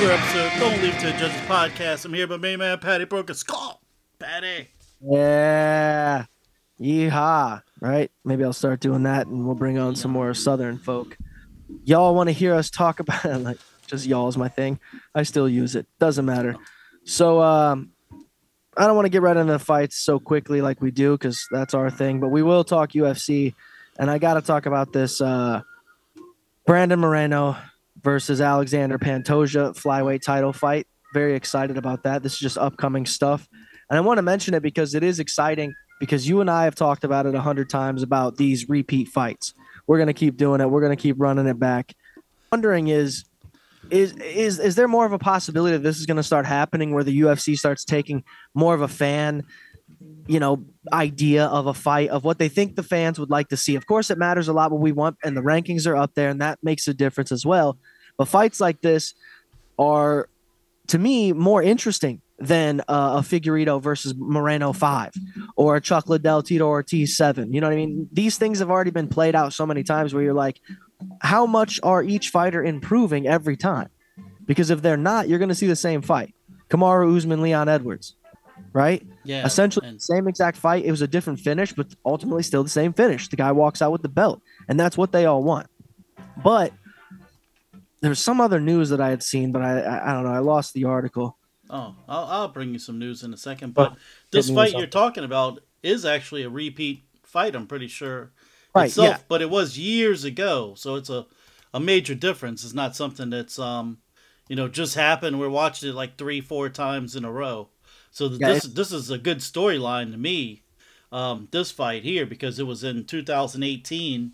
another episode. Don't leave to judge the podcast. I'm here with main man Patty Broken Skull. Patty. Yeah. Yeehaw. Right? Maybe I'll start doing that and we'll bring on some more Southern folk. Y'all want to hear us talk about it? Like, just y'all is my thing. I still use it. Doesn't matter. So, um, I don't want to get right into the fights so quickly like we do because that's our thing, but we will talk UFC. And I got to talk about this uh, Brandon Moreno versus Alexander Pantoja flyweight title fight. Very excited about that. This is just upcoming stuff. And I want to mention it because it is exciting because you and I have talked about it a hundred times about these repeat fights. We're going to keep doing it. We're going to keep running it back. Wondering is is is is there more of a possibility that this is going to start happening where the UFC starts taking more of a fan you know idea of a fight of what they think the fans would like to see of course it matters a lot what we want and the rankings are up there and that makes a difference as well but fights like this are to me more interesting than uh, a Figueiredo versus Moreno five or a Chuck Liddell Tito Ortiz seven. You know what I mean? These things have already been played out so many times where you're like, how much are each fighter improving every time? Because if they're not, you're going to see the same fight. Kamaru Usman, Leon Edwards, right? Yeah. Essentially, and- same exact fight. It was a different finish, but ultimately still the same finish. The guy walks out with the belt, and that's what they all want. But there's some other news that I had seen, but I I, I don't know. I lost the article. Oh, I'll, I'll bring you some news in a second. But this hit me with fight you're talking about is actually a repeat fight. I'm pretty sure. Right, Itself, yeah. But it was years ago, so it's a a major difference. It's not something that's um, you know, just happened. We're watching it like three, four times in a row. So Yeah, this this is a good storyline to me. Um, this fight here because it was in 2018,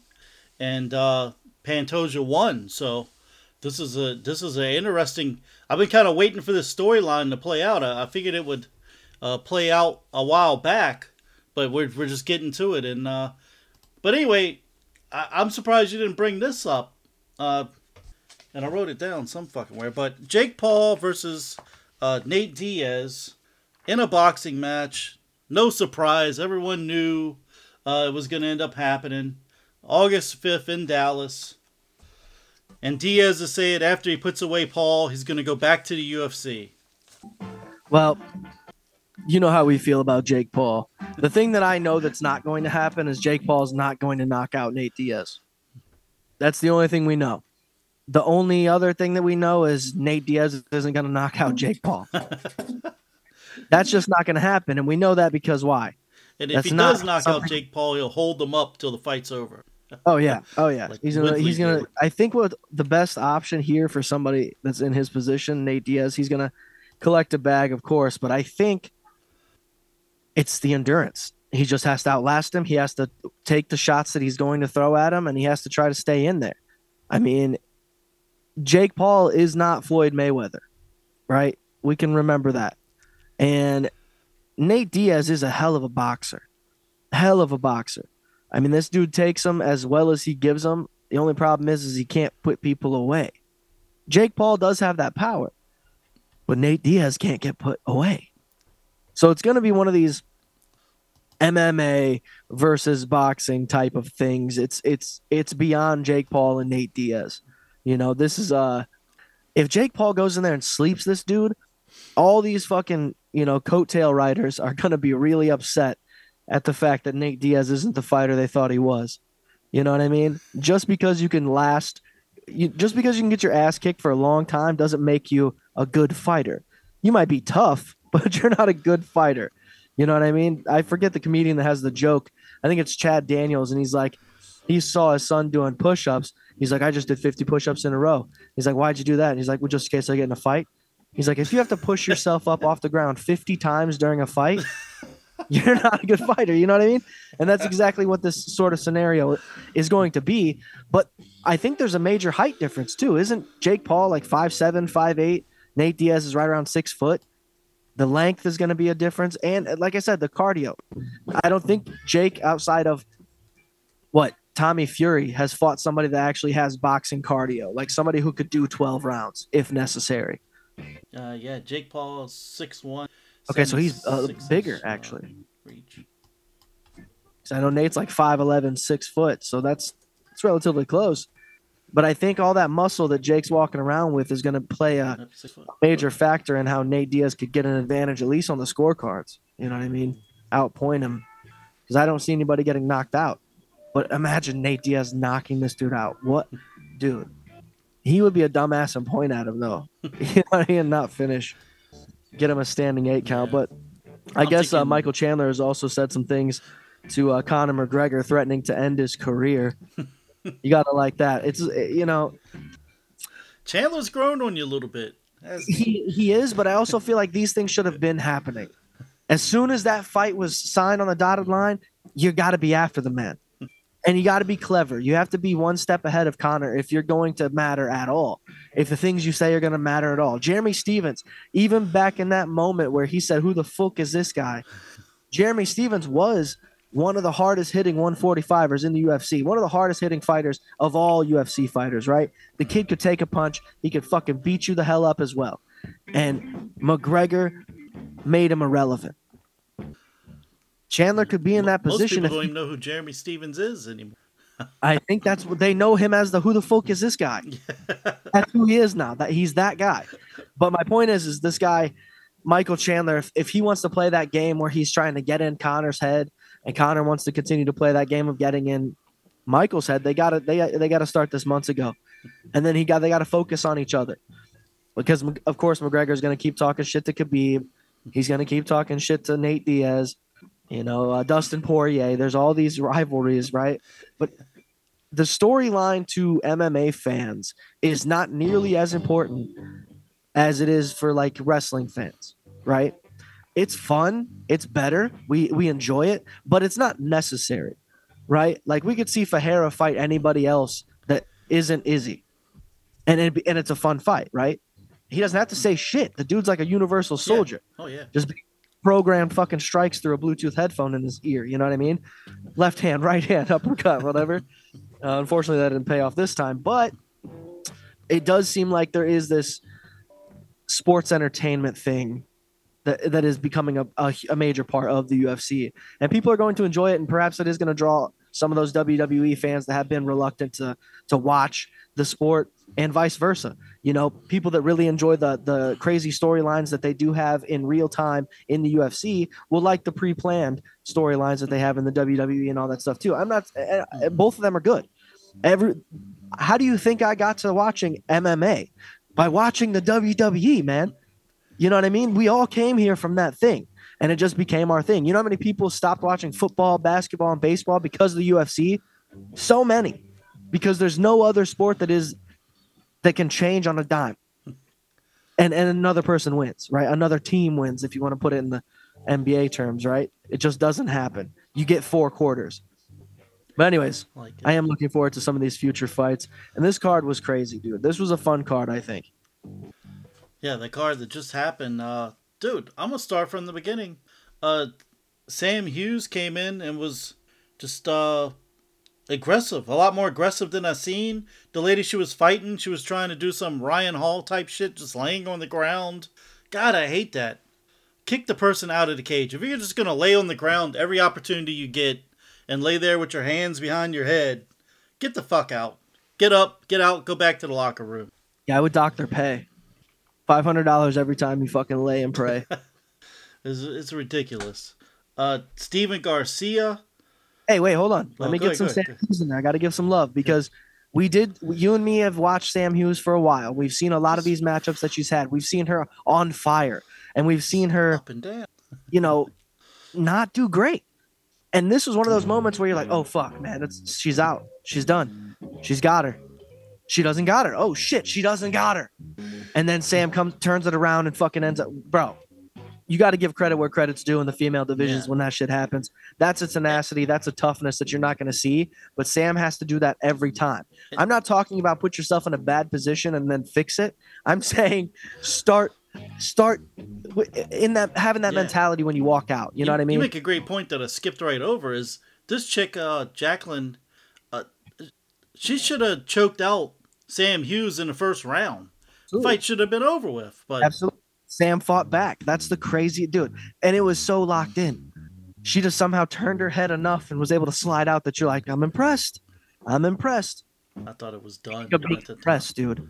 and uh, Pantoja won. So this is a this is an interesting. I've been kind of waiting for this storyline to play out. I, I figured it would uh, play out a while back, but we're we're just getting to it. And uh, but anyway, I, I'm surprised you didn't bring this up. Uh, and I wrote it down some fucking where. But Jake Paul versus uh, Nate Diaz in a boxing match. No surprise. Everyone knew uh, it was going to end up happening. August 5th in Dallas. And Diaz is saying after he puts away Paul, he's going to go back to the UFC. Well, you know how we feel about Jake Paul. The thing that I know that's not going to happen is Jake Paul's not going to knock out Nate Diaz. That's the only thing we know. The only other thing that we know is Nate Diaz isn't going to knock out Jake Paul. That's just not going to happen, and we know that because why? And if That's he does knock out Jake Paul, he'll hold them up till the fight's over. Oh yeah, oh yeah. Like he's gonna. He's gonna. I think what the best option here for somebody that's in his position, Nate Diaz, he's gonna collect a bag, of course, but I think it's the endurance. He just has to outlast him. He has to take the shots that he's going to throw at him, and he has to try to stay in there. I mean, Jake Paul is not Floyd Mayweather, right? We can remember that. And Nate Diaz is a hell of a boxer. Hell of a boxer. I mean, this dude takes them as well as he gives them. The only problem is, is he can't put people away. Jake Paul does have that power, but Nate Diaz can't get put away. So it's going to be one of these MMA versus boxing type of things. It's it's it's beyond Jake Paul and Nate Diaz. You know, this is uh if Jake Paul goes in there and sleeps this dude, all these fucking, you know, coattail riders are going to be really upset at the fact that Nate Diaz isn't the fighter they thought he was. You know what I mean? Just because you can last, you, just because you can get your ass kicked for a long time doesn't make you a good fighter. You might be tough, but you're not a good fighter. You know what I mean? I forget the comedian that has the joke. I think it's Chad Daniels, and he's like, he saw his son doing push ups. He's like, I just did 50 push ups in a row. He's like, Why'd you do that? And he's like, Well, just in case I get in a fight. He's like, If you have to push yourself up off the ground 50 times during a fight, you're not a good fighter. You know what I mean? And that's exactly what this sort of scenario is going to be. But I think there's a major height difference too. Isn't Jake Paul like five seven, five eight? Nate Diaz is right around six foot. The length is going to be a difference, and like I said, the cardio. I don't think Jake, outside of what Tommy Fury, has fought somebody that actually has boxing cardio, like somebody who could do 12 rounds if necessary. Uh, yeah, Jake Paul six one. Okay, so he's, uh, bigger, actually. Reach. I know Nate's like 5'11, 6 foot, so that's it's relatively close. But I think all that muscle that Jake's walking around with is going to play a major factor in how Nate Diaz could get an advantage, at least on the scorecards. You know what I mean? Outpoint him. Because I don't see anybody getting knocked out. But imagine Nate Diaz knocking this dude out. What? Dude. He would be a dumbass and point at him, though. you know what I mean? And not finish. Get him a standing eight count. But I I'm guess uh, thinking- Michael Chandler has also said some things to uh, Conor McGregor threatening to end his career. you got to like that. It's, uh, you know, Chandler's grown on you a little bit. He he is, but I also feel like these things should have been happening. As soon as that fight was signed on the dotted line, you got to be after the man, and you got to be clever. You have to be one step ahead of Conor if you're going to matter at all. If the things you say are going to matter at all. Jeremy Stephens, even back in that moment where he said, "Who the fuck is this guy?" Jeremy Stephens was one of the hardest hitting 145ers in the UFC, one of the hardest hitting fighters of all UFC fighters, right? The kid could take a punch, he could fucking beat you the hell up as well. And McGregor made him irrelevant. Chandler could be in that Most position. people don't even know who Jeremy Stephens is anymore. I think that's what they know him as the who the fuck is this guy? That's who he is now. That he's that guy. But my point is, is this guy, Michael Chandler, if, if he wants to play that game where he's trying to get in Conor's head, and Conor wants to continue to play that game of getting in Michael's head, they got to they they got to start this months ago, and then he got they got to focus on each other, because of course McGregor's going to keep talking shit to Khabib, he's going to keep talking shit to Nate Diaz, you know uh, Dustin Poirier. There's all these rivalries, right? But the storyline to MMA fans is not nearly as important as it is for like wrestling fans, right? It's fun, it's better, we we enjoy it, but it's not necessary, right? Like we could see Pereira fight anybody else that isn't Izzy, and it, and it's a fun fight, right? He doesn't have to say shit. The dude's like a universal soldier Oh yeah. just program fucking strikes through a Bluetooth headphone in his ear. You know what I mean? Left hand, right hand, uppercut, whatever. Uh, unfortunately, that didn't pay off this time, but it does seem like there is this sports entertainment thing that, that is becoming a, a, a major part of the UFC, and people are going to enjoy it, and perhaps it is going to draw some of those WWE fans that have been reluctant to to watch the sport, and vice versa you know people that really enjoy the the crazy storylines that they do have in real time in the UFC will like the pre-planned storylines that they have in the WWE and all that stuff too. I'm not uh, uh, both of them are good. Every how do you think I got to watching MMA? By watching the WWE, man. You know what I mean? We all came here from that thing and it just became our thing. You know how many people stopped watching football, basketball and baseball because of the UFC? So many. Because there's no other sport that is that can change on a dime. And and another person wins, right? Another team wins if you want to put it in the NBA terms, right? It just doesn't happen. You get four quarters. But anyways, Like. I am looking forward to some of these future fights. And this card was crazy, dude. This was a fun card, I think. Yeah, the card that just happened. Uh, dude, I'm gonna start from the beginning. Uh, Sam Hughes came in and was just uh aggressive, a lot more aggressive than I've seen. The lady she was fighting, she was trying to do some Ryan Hall type shit, just laying on the ground. God, I hate that. Kick the person out of the cage. If you're just gonna lay on the ground every opportunity you get and lay there with your hands behind your head, get the fuck out. Get up, get out, go back to the locker room. Yeah, I would doctor pay. Five hundred dollars every time you fucking lay and pray. It's, it's ridiculous. Uh, Steven Garcia. Hey, wait, hold on. Let Oh, me get some Sam. Hughes in there. I got to give some love because we did. You and me have watched Sam Hughes for a while. We've seen a lot of these matchups that she's had. We've seen her on fire, and we've seen her, Up and down. you know, not do great. And this was one of those mm-hmm. moments where you're like, "Oh fuck, man, it's she's out. She's done. She's got her. She doesn't got her. Oh shit, she doesn't got her." And then Sam comes, turns it around, and fucking ends up, bro. You got to give credit where credit's due in the female divisions Yeah. when that shit happens. That's a tenacity. That's a toughness that you're not going to see. But Sam has to do that every time. I'm not talking about put yourself in a bad position and then fix it. I'm saying start, start in that having that Yeah. mentality when you walk out. You know what I mean? You make a great point that I skipped right over. Is this chick, uh, Jacqueline? Uh, she should have choked out Sam Hughes in the first round. Fight should have been over with. But Absolutely. Sam fought back. That's the crazy dude. And it was so locked in. She just somehow turned her head enough and was able to slide out that you're like, I'm impressed. I'm impressed. I thought it was done. Press, dude.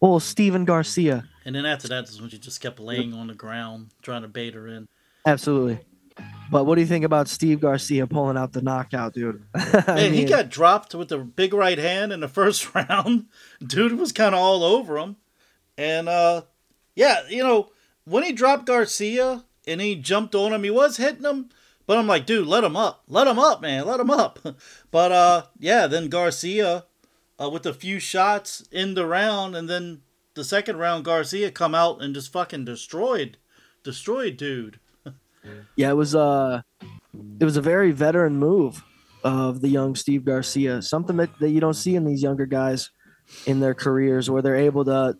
Oh, Steven Garcia. And then after that is when she just kept laying on the ground, trying to bait her in. Absolutely. But what do you think about Steve Garcia pulling out the knockout, dude? Man, mean, he got dropped with the big right hand in the first round. Dude was kind of all over him. And, uh, yeah, you know, when he dropped Garcia and he jumped on him, he was hitting him. But I'm like, dude, let him up. Let him up, man. Let him up. but, uh, yeah, then Garcia uh, with a few shots in the round, and then the second round, Garcia come out and just fucking destroyed, destroyed dude. yeah, it was uh it was a very veteran move of the young Steve Garcia. Something that, that you don't see in these younger guys in their careers, where they're able to.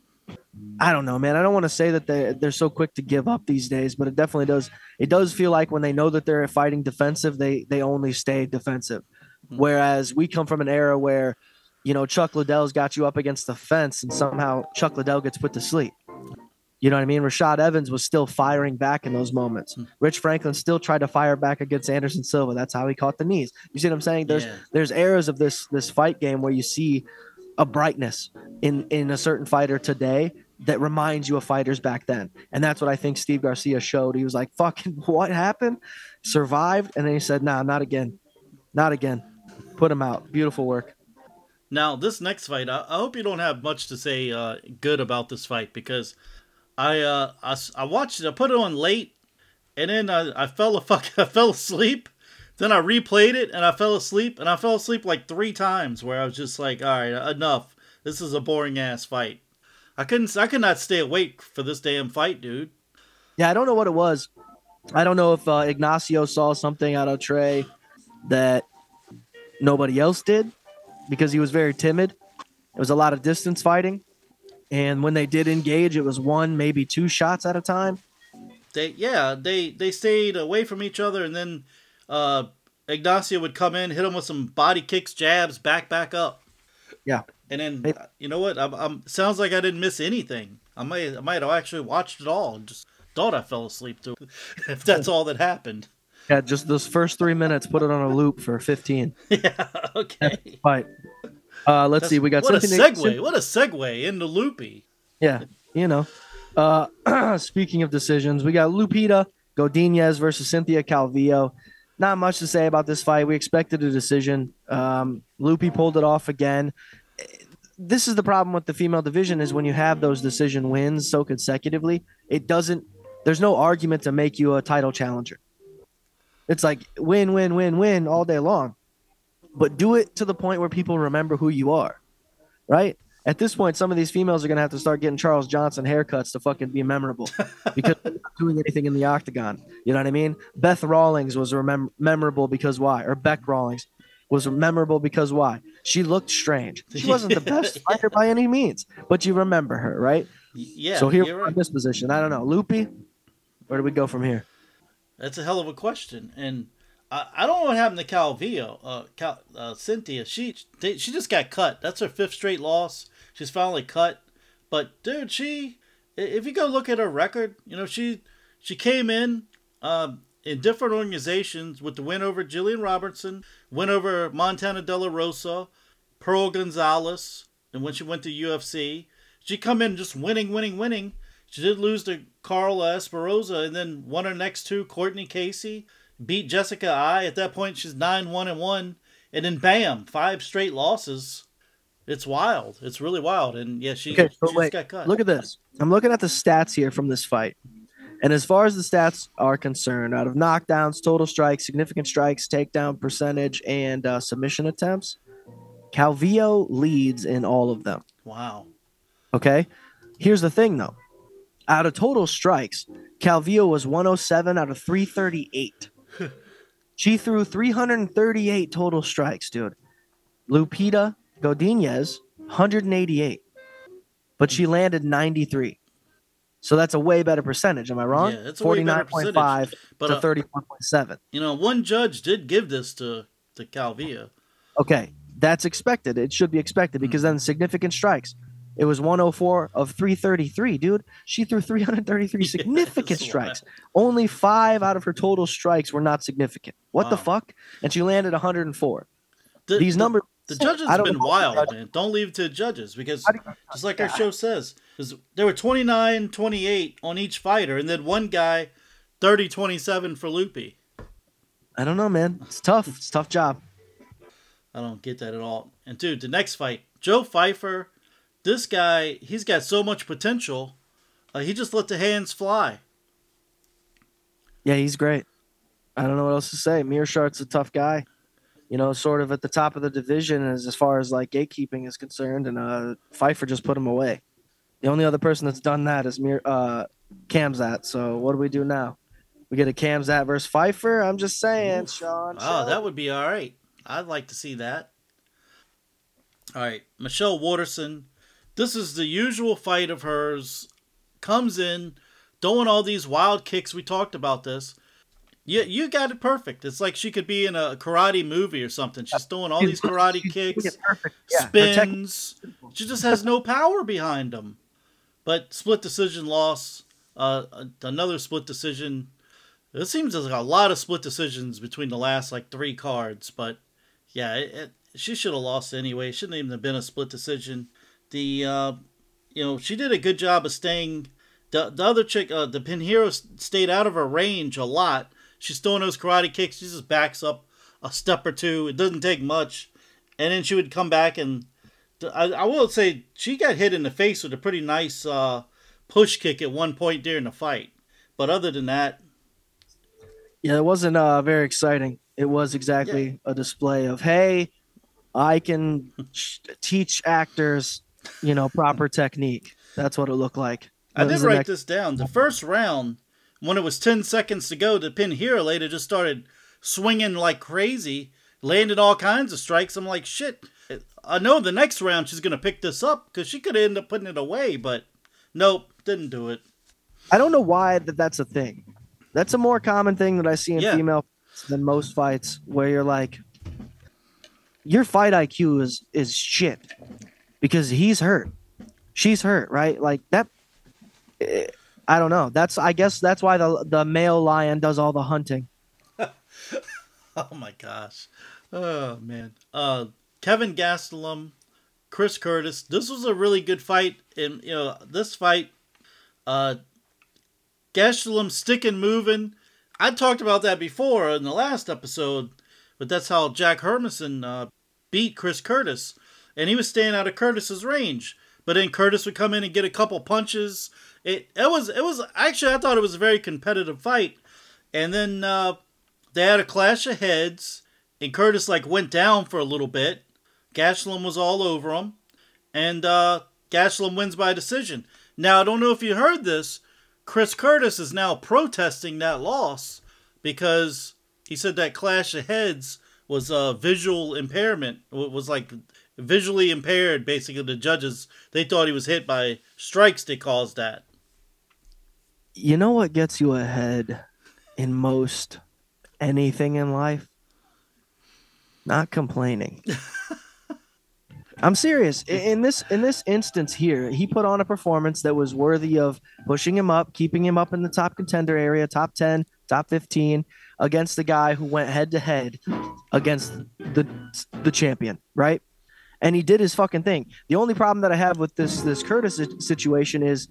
I don't know, man. I don't want to say that they they're so quick to give up these days, but it definitely does. It does feel like when they know that they're fighting defensive, they they only stay defensive. Hmm. Whereas we come from an era where you know, Chuck Liddell's got you up against the fence and somehow Chuck Liddell gets put to sleep. You know what I mean? Rashad Evans was still firing back in those moments. Hmm. Rich Franklin still tried to fire back against Anderson Silva. That's how he caught the knees. You see what I'm saying? There's yeah. there's eras of this this fight game where you see a brightness in in a certain fighter today that reminds you of fighters back then. And that's what I think Steve Garcia showed. He was like, "Fucking what happened?" Survived, and then he said, "Nah, not again, not again." Put him out. Beautiful work. Now, this next fight, I, I hope you don't have much to say uh, good about this fight because I, uh, I I watched it. I put it on late, and then I, I fell a fuck I fell asleep. Then I replayed it and I fell asleep, and I fell asleep like three times. Where I was just like, all right, enough. This is a boring ass fight. I couldn't I could not stay awake for this damn fight, dude. Yeah, I don't know what it was. I don't know if uh, Ignacio saw something out of Trey that nobody else did because he was very timid. It was a lot of distance fighting. And when they did engage, it was one, maybe two shots at a time. They yeah, they they stayed away from each other and then uh Ignacio would come in, hit him with some body kicks, jabs, back back up. Yeah. And then you know what? I'm, I'm sounds like I didn't miss anything. I might I might have actually watched it all and just thought I fell asleep to it, if that's all that happened. Yeah, just those first three minutes, put it on a loop for 15. Yeah, okay. Fight. Uh, let's That's, see. We got what a segue. what a segue into Loopy. Yeah, you know. Uh, speaking of decisions, we got Lupita Godinez versus Cynthia Calvillo. Not much to say about this fight. We expected a decision. Um, Loopy pulled it off again. This is the problem with the female division is when you have those decision wins so consecutively, it doesn't. There's no argument to make you a title challenger. It's like win, win, win, win all day long. But do it to the point where people remember who you are, right? At this point, some of these females are going to have to start getting Charles Johnson haircuts to fucking be memorable because they're not doing anything in the octagon. You know what I mean? Beth Rawlings was remem- memorable because why? Or Bec Rawlings was memorable because why? She looked strange. She wasn't the best fighter by any means, but you remember her, right? Yeah. So here we're right. in this position. I don't know. Loopy, where do we go from here? That's a hell of a question, and I, I don't know what happened to Calvillo. Uh, Cal, uh, Cynthia, she they, she just got cut. That's her fifth straight loss. She's finally cut. But dude, she if you go look at her record, you know she she came in um, in different organizations with the win over Gillian Robertson, win over Montana De La Rosa, Pearl Gonzalez, and when she went to UFC, she come in just winning, winning, winning. She did lose to Carla Esparza and then won her next two, Courtney Casey, beat Jessica Eye. At that point, she's 9 1 and 1. And then bam, five straight losses. It's wild. It's really wild. And yeah, she, okay, so wait, got cut. Look at this. I'm looking at the stats here from this fight. And as far as the stats are concerned, out of knockdowns, total strikes, significant strikes, takedown percentage, and uh, submission attempts, Calvillo leads in all of them. Wow. Okay. Here's the thing, though out of total strikes, Calvillo was 107 out of 338. she threw 338 total strikes, dude. Lupita Godinez, 188. But she landed 93. So that's a way better percentage. Am I wrong? Yeah, it's 49.5 to uh, 31.7. You know, one judge did give this to, to Calvia. Okay. That's expected. It should be expected because mm. then significant strikes. It was 104 of 333, dude. She threw 333 significant strikes. Only five out of her total strikes were not significant. What wow. the fuck? And she landed 104. The, These the, numbers The judges have been wild, man. Don't leave it to the judges because How do you- just like our show says, 'cause there were 29, 28 on each fighter, and then one guy 30, 27 for Loopy. I don't know, man. It's tough. It's a tough job. I don't get that at all. And dude, the next fight, Joe Pyfer, this guy, he's got so much potential. Uh, he just let the hands fly. Yeah, he's great. I don't know what else to say. Meerschaert's a tough guy. You know, sort of at the top of the division as, as far as like gatekeeping is concerned, and uh, Pyfer just put him away. The only other person that's done that is Mir uh, Khamzat. So what do we do now? We get a Khamzat versus Pyfer. I'm just saying, Sean. Oh, Sean. that would be all right. I'd like to see that. All right, Michelle Waterson. This is the usual fight of hers. Comes in, throwing all these wild kicks. We talked about this. You, you got it perfect. It's like she could be in a karate movie or something. She's throwing all these karate kicks, doing. Yeah, spins. She just has no power behind them. But split decision loss. Uh, another split decision. It seems like a lot of split decisions between the last like three cards, but yeah, it, it, she should have lost anyway. It shouldn't even have been a split decision. The uh, you know she did a good job of staying. The the other chick, uh, the Pinheiro, stayed out of her range a lot. She's throwing those karate kicks. She just backs up a step or two. It doesn't take much, and then she would come back and I, I will say she got hit in the face with a pretty nice uh, push kick at one point during the fight. But other than that, Yeah, it wasn't uh, very exciting. It was exactly a display of, hey, I can teach actors, you know, proper technique. That's what it looked like. I did write next- this down. The first round, when it was 10 seconds to go, the Pinheiro later just started swinging like crazy, landed all kinds of strikes. I'm like, shit. I know the next round she's going to pick this up because she could end up putting it away, but nope, didn't do it. I don't know why that that's a thing. That's a more common thing that I see in Yeah. female than most fights, where you're like, your fight IQ is is shit because he's hurt, she's hurt, right? Like that. eh, I don't know. That's I guess that's why the the male lion does all the hunting. Oh my gosh. Oh man. Uh Kevin Gastelum, Chris Curtis. This was a really good fight. And you know, this fight, uh Gastelum sticking moving. I talked about that before in the last episode, but that's how Jack Hermansson uh, beat Chris Curtis. And he was staying out of Curtis's range. But then Curtis would come in and get a couple punches. It it was it was actually I thought it was a very competitive fight. And then uh they had a clash of heads, and Curtis like went down for a little bit. Gastelum was all over him, and uh, wins by decision. Now I don't know if you heard this. Chris Curtis is now protesting that loss because he said that clash of heads was a visual impairment. It was like visually impaired. Basically, the judges they thought he was hit by strikes that caused that. You know what gets you ahead in most anything in life? Not complaining. I'm serious. In this in this instance here, he put on a performance that was worthy of pushing him up, keeping him up in the top contender area, top 10, top 15 against the guy who went head to head against the the champion, right? And he did his fucking thing. The only problem that I have with this this Curtis situation is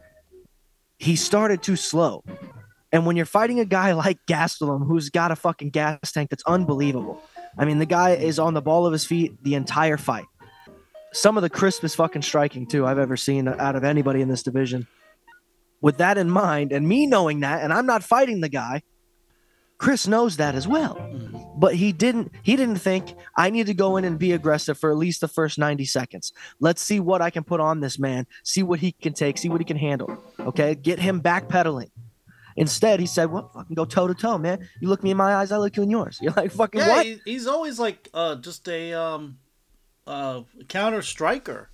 he started too slow. And when you're fighting a guy like Gastelum, who's got a fucking gas tank that's unbelievable, I mean, the guy is on the ball of his feet the entire fight. Some of the crispest fucking striking, too, I've ever seen out of anybody in this division. With that in mind, and me knowing that, and I'm not fighting the guy, Chris knows that as well. But he didn't he didn't think I need to go in and be aggressive for at least the first 90 seconds. Let's see what I can put on this man, see what he can take, see what he can handle. Okay? Get him backpedaling. Instead, he said, "Well, fucking go toe to toe, man. You look me in my eyes, I look you in yours." You're like, "Fucking Yeah, what?" he's always like uh, just a um, uh, counter striker.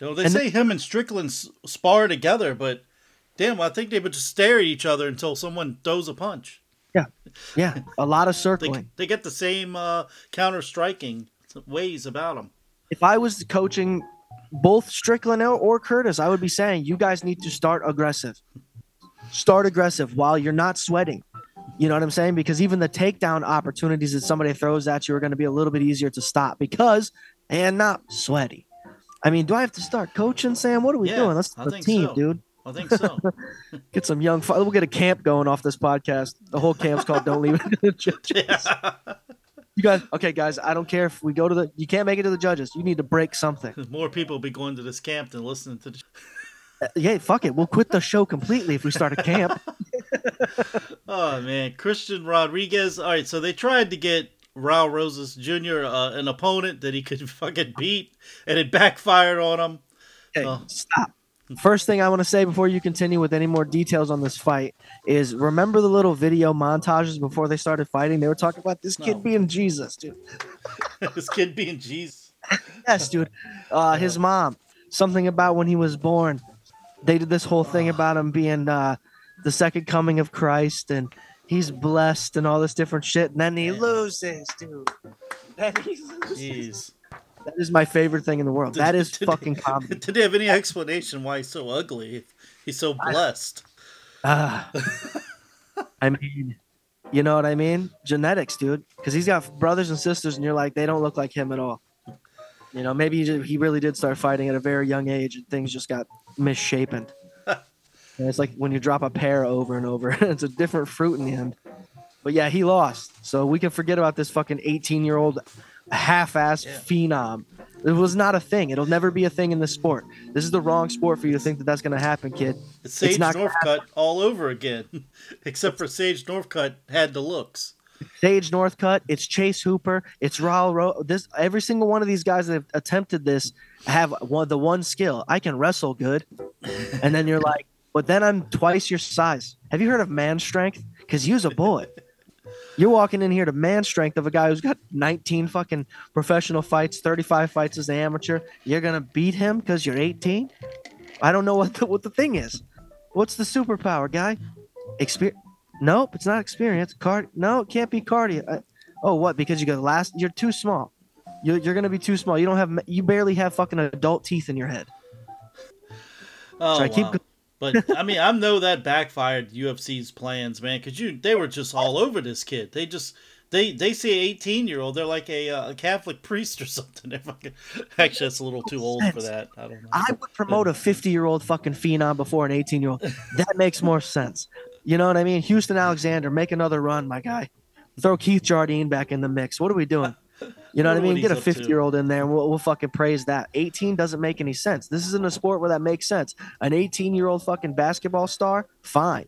You know, they And say him and Strickland spar together, but damn, I think they would just stare at each other until someone throws a punch. Yeah, yeah, a lot of circling. they get the same uh, counter striking ways about them. if I was coaching both Strickland or, Curtis, I would be saying you guys need to start aggressive. Start aggressive while you're not sweating. You know what I'm saying? Because even the takedown opportunities that somebody throws at you are going to be a little bit easier to stop because and not sweaty. I mean, do I have to start coaching, Sam? What are we Yeah, doing? Let's I the team, so. dude. I think so. Get some young. We'll get a camp going off this podcast. The whole camp's called "Don't Leave It to the Judges." yeah. You guys, okay, guys. I don't care if we go to the. You can't make it to the judges. You need to break something. More people will be going to this camp than listening to the. Uh, yeah, fuck it. We'll quit the show completely if we start a camp. Oh man, Christian Rodriguez. All right, so they tried to get Raul Rosas Jr. Uh, an opponent that he could fucking beat, and it backfired on him. Okay, Oh. stop. First thing I want to say before you continue with any more details on this fight is remember the little video montages before they started fighting? They were talking about this kid No. being Jesus, dude. this kid being Jesus. Yes, dude. Uh, his mom, something about when he was born. They did this whole thing about him being uh, the second coming of Christ and he's blessed and all this different shit. And then he Yeah. loses, dude. Then he loses. Jeez. That is my favorite thing in the world. That is Did- fucking comedy. Did they have any explanation why he's so ugly? He's so blessed. Ah. I mean, you know what I mean? Genetics, dude. Because he's got brothers and sisters, and you're like, they don't look like him at all. You know, maybe he, ju- he really did start fighting at a very young age, and things just got misshapen. and it's like when you drop a pear over and over, it's a different fruit in the end. But yeah, he lost. So we can forget about this fucking 18 year old half ass Yeah. phenom. It was not a thing. It'll never be a thing in this sport. This is the wrong sport for you to think that that's going to happen, kid. It's Sage not gonna Northcutt all over again, except for Sage Northcutt had the looks. Sage Northcutt, it's Chase Hooper, it's Raul Ro- this every single one of these guys that have attempted this have one the one skill. I can wrestle good. And then you're like, but then I'm twice your size. Have you heard of man strength? Because you's a boy. You're walking in here to man strength of a guy who's got 19 fucking professional fights, 35 fights as an amateur. You're gonna beat him because you're 18. I don't know what the, what the thing is. What's the superpower, guy? Experience. Nope, it's not experience. Card. No, it can't be cardio. Uh, oh, what? Because you got last. You're too small. You're, you're gonna be too small. You don't have. You barely have fucking adult teeth in your head. Oh, So I keep wow. But I mean, I know that backfired UFC's plans, man, because you they were just all over this kid. They just they they say eighteen year old, they're like a, uh, a Catholic priest or something. Actually, that's a little too old for that. I don't know. I would promote a 50 year old fucking phenom before an 18 year old. That makes more sense. You know what I mean? Houston Alexander, make another run, my guy. Throw Keith Jardine back in the mix. What are we doing? You know what I mean? Get a 50 year old in there and we'll, we'll fucking praise that. 18 doesn't make any sense. This isn't a sport where that makes sense. An 18 year old fucking basketball star, fine.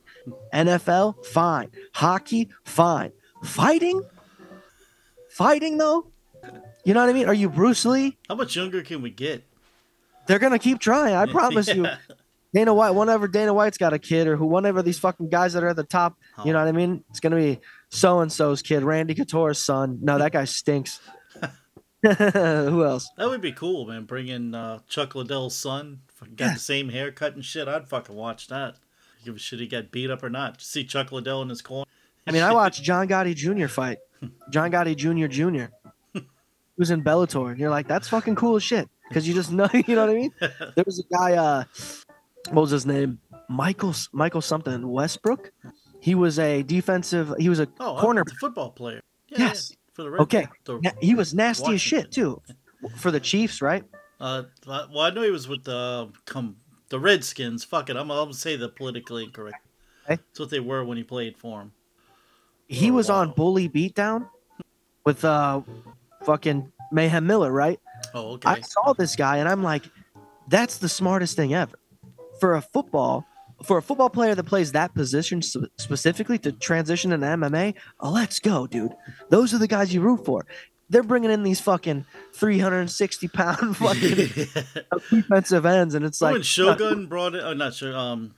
NFL, fine. Hockey, fine. Fighting? Fighting, though? You know what I mean? Are you Bruce Lee? How much younger can we get? They're going to keep trying. I promise you. Dana White, whenever Dana White's got a kid, or who, whenever these fucking guys that are at the top, you know what I mean? It's gonna be so and so's kid, Randy Couture's son. No, that guy stinks. who else? That would be cool, man. Bring in uh, Chuck Liddell's son. Got Yeah. the same haircut and shit. I'd fucking watch that. Give a shit he got beat up or not. See Chuck Liddell in his corner. I mean, I watched John Gotti Jr. fight. John Gotti Jr. Jr. He was in Bellator, and you're like, that's fucking cool as shit. Because you just know, you know what I mean? There was a guy, uh, what was his name? Michael Michael something Westbrook. He was a defensive. He was a Oh, corner. football player. Yeah, Yes. yeah, For the Red Okay. the- Na- He was nasty as shit too, for the Chiefs, right? Uh, well, I know he was with the come the Redskins. Fuck it, I'm, I'm gonna say the politically incorrect. Okay. That's what they were when he played for him. he Oh, was on. Bully Beatdown with uh fucking Mayhem Miller, right? Oh, okay. I saw this guy and I'm like, that's the smartest thing ever. For a football, for a football player that plays that position specifically to transition into MMA, oh, let's go, dude. Those are the guys you root for. They're bringing in these fucking 360 pound fucking defensive ends, and it's Like, like when Shogun brought it, oh, not sure. Um,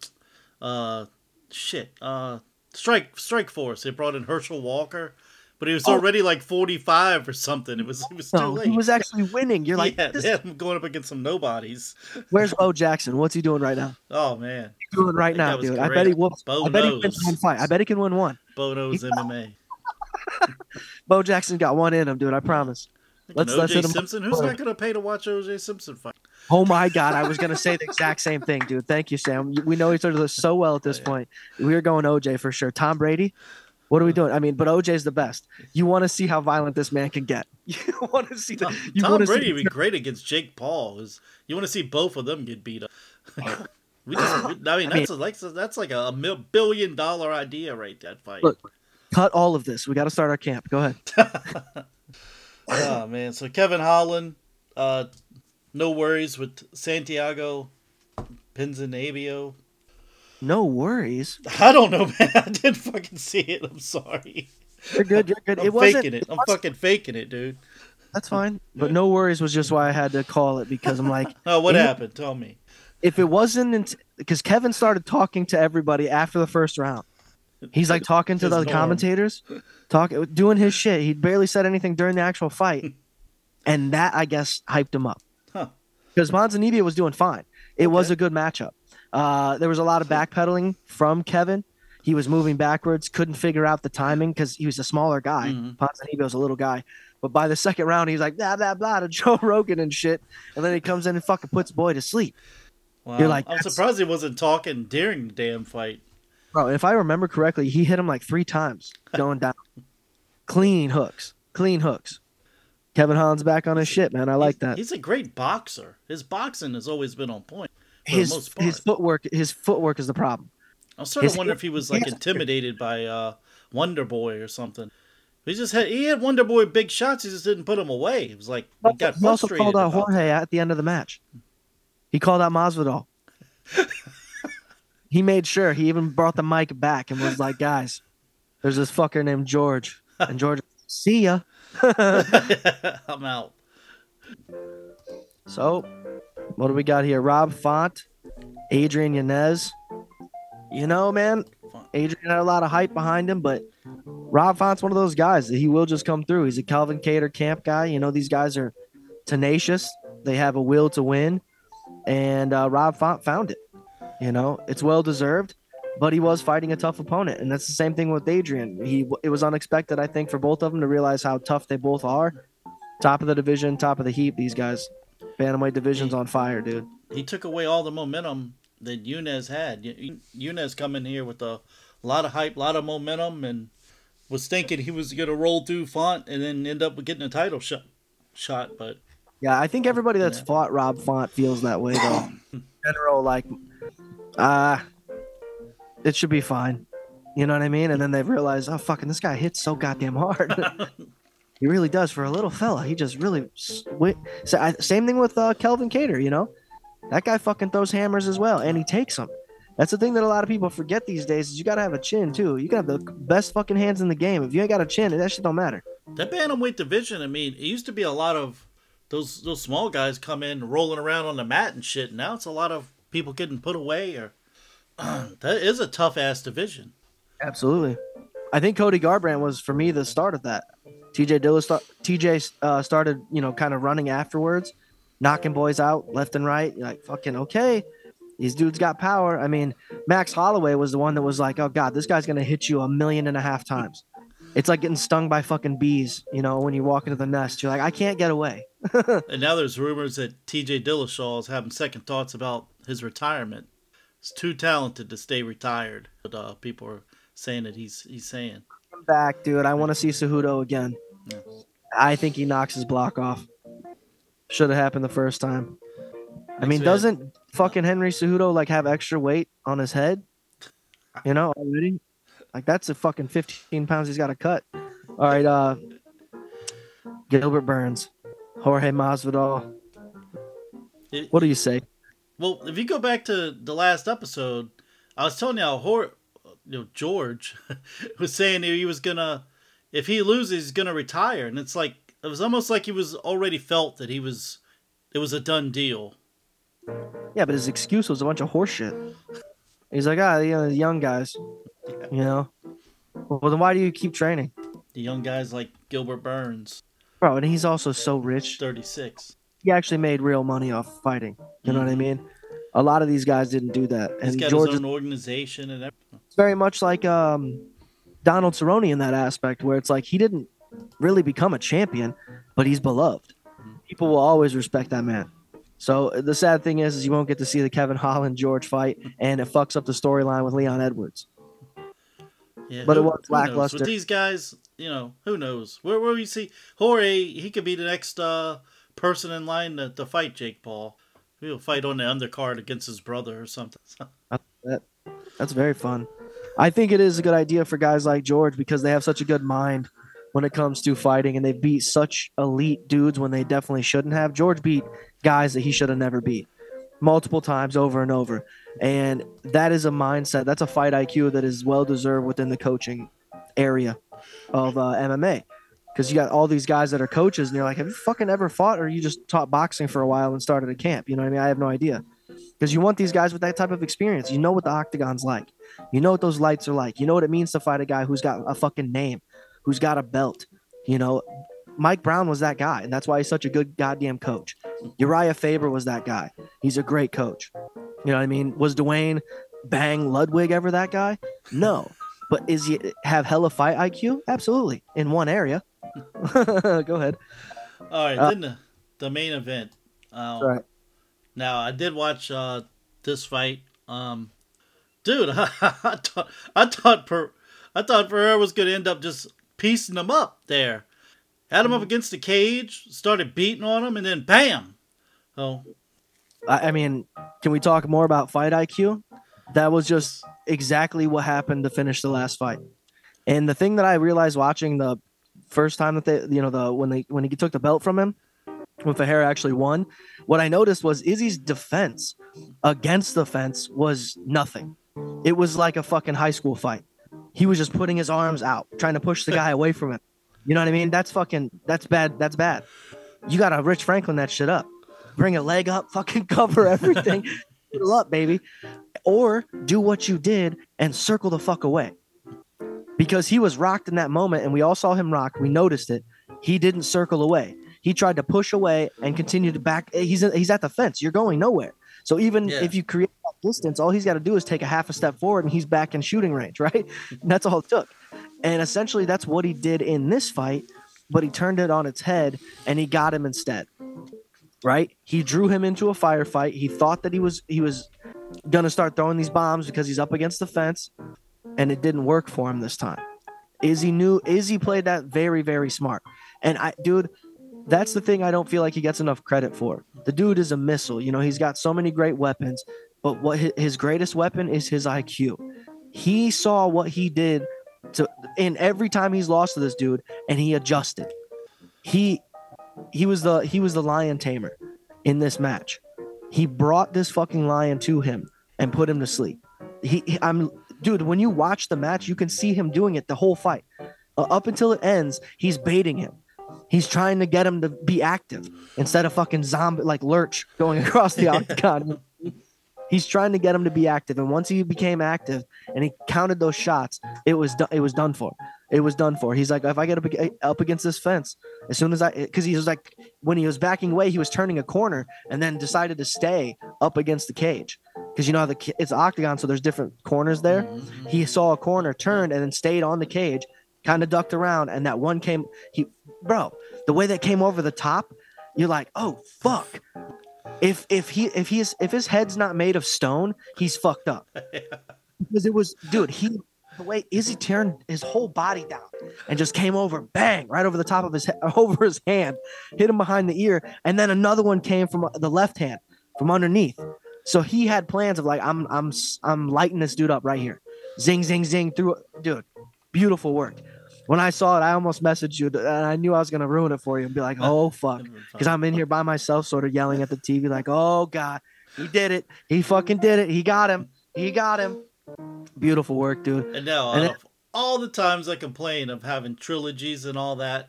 uh, shit. Uh, Strike Strikeforce. They brought in Herschel Walker, but he was Oh. already like 45 or something. It was it was too no, late. he was actually winning. You're like, yeah, this- they had him going up against some nobodies. where's Bo Jackson? What's he doing right now? Oh man, Doing right now, dude. I bet he whoops. Bo I bet he wins one fight. I bet he can win one. Bono's MMA. Bo Jackson got one in him, dude. I promise. Let's- Let's, hit OJ him- Simpson. Who's not gonna pay to watch OJ Simpson fight? Oh my God, I was gonna say the exact same thing, dude. Thank you, Sam. We know each other so well at this oh, Yeah. point. We are going OJ for sure. Tom Brady. What are we doing? I mean, but OJ's the best. You want to see how violent this man can get. You want to see the. You Tom Brady see would be great against Jake Paul. Is you want to see both of them get beat up? we just, we- I mean, that's a, like that's like a mil- billion dollar idea, right? That fight. Look. cut all of this. We got to start our camp. Go ahead. oh man, so Kevin Holland, uh, no worries with Santiago Ponzinibbio. No worries. I don't know, man. I didn't fucking see it. I'm sorry. You're good. You're good. I'm it wasn't. faking it. I'm wasn't- fucking faking it, dude. That's fine. But no worries was just why I had to call it because I'm like, Oh, what happened? Tell me. if it wasn't because Kevin started talking to everybody after the first round. He's like talking to the norm. commentators, talk doing his shit. He barely said anything during the actual fight, and that I guess hyped him up. Huh. Because Ponzinibbio was doing fine. It was a good matchup. Uh, there was a lot of backpedaling from Kevin. He was moving backwards, couldn't figure out the timing because he was a smaller guy. Ponzinibbio was a little guy. But by the second round, he's like blah blah blah to Joe Rogan and shit, and then he comes in and fucking puts boy to sleep. Wow. You're like, I'm surprised he wasn't talking during the damn fight. Bro, if I remember correctly, he hit him like three times going down. clean hooks. Clean hooks. Kevin Holland's back on his shit, man. I like He's- that. He's a great boxer. His boxing has always been on point. His his footwork his footwork is the problem. I was starting his- to wonder if he was like intimidated by uh, Wonder Boy or something. He just had he had Wonder Boy big shots. He just didn't put them away. It was like he got he also frustrated. called out Jorge at the end of the match. He called out Masvidal. he made sure he even brought the mic back and was like, "Guys, there's this fucker named George." And George, see ya. I'm out. So, what do we got here? Rob Font, Adrian Yanez. You know, man, Adrian had a lot of hype behind him, but Rob Font's one of those guys that he will just come through. He's a Calvin Kattar camp guy. You know, these guys are tenacious. They have a will to win, and uh, Rob Font found it. You know, it's well deserved, but he was fighting a tough opponent, and that's the same thing with Adrian. He it was unexpected, I think, for both of them to realize how tough they both are. Top of the division, top of the heap. These guys, bantamweight division's on fire, dude. He took away all the momentum that Yanez had. Yanez come in here with a lot of hype, a lot of momentum, and was thinking he was gonna roll through Font and then end up getting a title shot. Shot, but Yeah, I think everybody that's Yeah. fought Rob Font feels that way though. General, like, uh it should be fine. You know what I mean? And then they've realized, oh fucking, this guy hits so goddamn hard. he really does for a little fella. He just really. Sw- same thing with uh, Kelvin Kattar. You know, that guy fucking throws hammers as well, and he takes them. That's the thing that a lot of people forget these days is you gotta have a chin too. You got the best fucking hands in the game. If you ain't got a chin, that shit don't matter. That bantamweight division, I mean, it used to be a lot of those those small guys come in rolling around on the mat and shit. Now it's a lot of people getting put away or that is a tough ass division. Absolutely. I think Cody Garbrandt was for me the start of that. TJ Dillis, sta- TJ uh, started, you know, kind of running afterwards, knocking boys out left and right. You're like, fucking okay, these dudes got power. I mean, Max Holloway was the one that was like, oh god, this guy's gonna hit you a million and a half times. It's like getting stung by fucking bees, you know, when you walk into the nest. You're like, I can't get away. And now there's rumors that TJ Dillashaw is having second thoughts about his retirement. He's too talented to stay retired. But uh, people are saying that he's he's saying. Come back, dude. I want to see Cejudo again. Yeah. I think he knocks his block off. Should have happened the first time. I mean, me- doesn't fucking Henry Cejudo like have extra weight on his head? You know, already. Like that's a fucking 15 pounds he's got to cut. All right, uh, Gilbert Burns, Jorge Masvidal. It- What do you say? Well, if you go back to the last episode, I was telling you how Hor- you know, George was saying he was gonna, if he loses, he's gonna retire, and it's like it was almost like he was already felt that he was, it was a done deal. Yeah, but his excuse was a bunch of horseshit. He's like, ah, you know, the young guys. You know. Well, then why do you keep training, The young guys like Gilbert Burns, bro? And he's also so rich. thirty six. he actually made real money off fighting. You know what I Mhm. mean? A lot of these guys didn't do that, He's and got George his own organization and everything. It's very much like um, Donald Cerrone in that aspect, where it's like he didn't really become a champion, but he's beloved. People will always respect that man. So the sad thing is, is you won't get to see the Kevin Holland George fight, and it fucks up the storyline with Leon Edwards. Yeah, But it was who lackluster. With these guys, you know, who knows? Where where we see Jorge, he could be the next uh, person in line to, to fight Jake Paul. He'll fight on the undercard against his brother or something. That's very fun. I think it is a good idea for guys like George because they have such a good mind when it comes to fighting and they beat such elite dudes when they definitely shouldn't have. George beat guys that he should have never beat multiple times over and over. And that is a mindset. That's a fight IQ that is well deserved within the coaching area of uh, MMA. Because you got all these guys that are coaches and you're like, have you fucking ever fought or you just taught boxing for a while and started a camp? You know what I mean? I have no idea. Because you want these guys with that type of experience. You know what the octagon's like. You know what those lights are like. You know what it means to fight a guy who's got a fucking name, who's got a belt. You know, Mike Brown was that guy, and that's why he's such a good goddamn coach. Urijah Faber was that guy. He's a great coach. You know what I mean? Was Duane Bang Ludwig ever that guy? No. But is he have hella fight IQ? Absolutely. In one area. Go ahead. All right, Uh, then the, the main event. Um, Right. Now I did watch uh, this fight. Um, dude, I, thought I thought per, I thought Pereira was gonna end up just piecing him up there. Had him up against the cage, started beating on him, and then bam. Oh, I, I mean, can we talk more about fight IQ? That was just exactly what happened to finish the last fight. And the thing that I realized watching the first time that they, you know, the when they when he took the belt from him, when Pereira actually won, what I noticed was Izzy's defense against the fence was nothing. It was like a fucking high school fight. He was just putting his arms out, trying to push the guy away from him. You know what I mean? That's fucking that's bad. That's bad. You gotta Rich Franklin that shit up. Bring a leg up, fucking cover everything. Fill up, baby. Or do what you did and circle the fuck away. Because he was rocked in that moment and we all saw him rock. We noticed it. He didn't circle away. He tried to push away and continue to back. He's he's at the fence. You're going nowhere. So even Yeah. if you create that distance, all he's got to do is take a half a step forward and he's back in shooting range, right? that's all it took. And essentially that's what he did in this fight, but he turned it on its head and he got him instead. Right? He drew him into a firefight. He thought that he was he was gonna start throwing these bombs because he's up against the fence, and it didn't work for him this time. Izzy knew Izzy played that very, very smart. And I dude, that's the thing I don't feel like he gets enough credit for. The dude is a missile. You know, he's got so many great weapons, but what his greatest weapon is his IQ. He saw what he did to in every time he's lost to this dude, and he adjusted. He he was the he was the lion tamer in this match. He brought this fucking lion to him and put him to sleep. He, he- I'm dude, when you watch the match, you can see him doing it the whole fight. Uh, up until it ends, he's baiting him. He's trying to get him to be active instead of fucking zombie like lurch going across the octagon. He's trying to get him to be active, and once he became active and he counted those shots, it was do- it was done for. It was done for. He's like, if I get up, up against this fence, as soon as I, because he was like, when he was backing away, he was turning a corner and then decided to stay up against the cage because you know how the it's octagon, so there's different corners there. Mhm. He saw a corner, turned, and then stayed on the cage, kind of ducked around, and that one came. He, bro, the way that came over the top, you're like, oh fuck. If if he if he's if his head's not made of stone, he's fucked up. Because it was, dude, he the way Izzy turned his whole body down and just came over, bang, right over the top of his head, over his hand, hit him behind the ear, and then another one came from uh, the left hand, from underneath. So he had plans of like, I'm I'm I'm lighting this dude up right here, zing zing zing through, dude, beautiful work. When I saw it, I almost messaged you, and I knew I was gonna ruin it for you and be like, oh fuck, because I'm in here by myself, sort of yelling at the TV, like, oh god, he did it, he fucking did it, he got him, he got him. Beautiful work, dude. And now, And of all the times I complain of having trilogies and all that,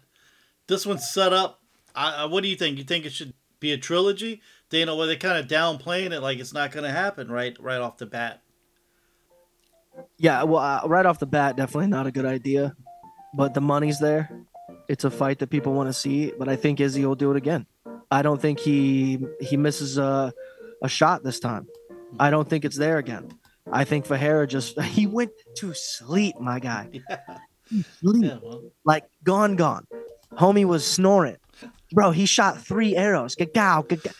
this one's set up. I, I, what do you think? You think it should be a trilogy? Know, where they kind of downplaying it like it's not going to happen right, right off the bat. Yeah, well, uh, right off the bat, definitely not a good idea. But the money's there. It's a fight that people want to see. But I think Izzy will do it again. I don't think he he misses a a shot this time. I don't think it's there again. I think Pereira just he went to sleep, my guy. Yeah, Sleep. yeah. Well, Like gone, gone. Homie was snoring. Bro, he shot three arrows. Gagow, gagow.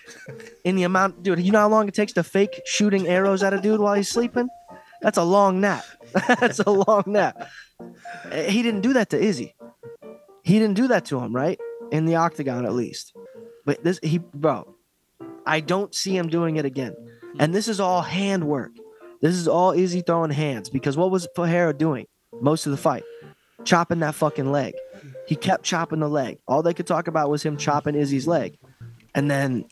In the amount, dude, you know how long it takes to fake shooting arrows at a dude while he's sleeping? That's a long nap. That's a long nap. Eh, He didn't do that to Izzy. He didn't do that to him, right? In the octagon, at least. But this, he, bro, I don't see him doing it again. And this is all hand work. This is all Izzy throwing hands because what was Pereira doing most of the fight? Chopping that fucking leg. He kept chopping the leg. All they could talk about was him chopping Izzy's leg. And then,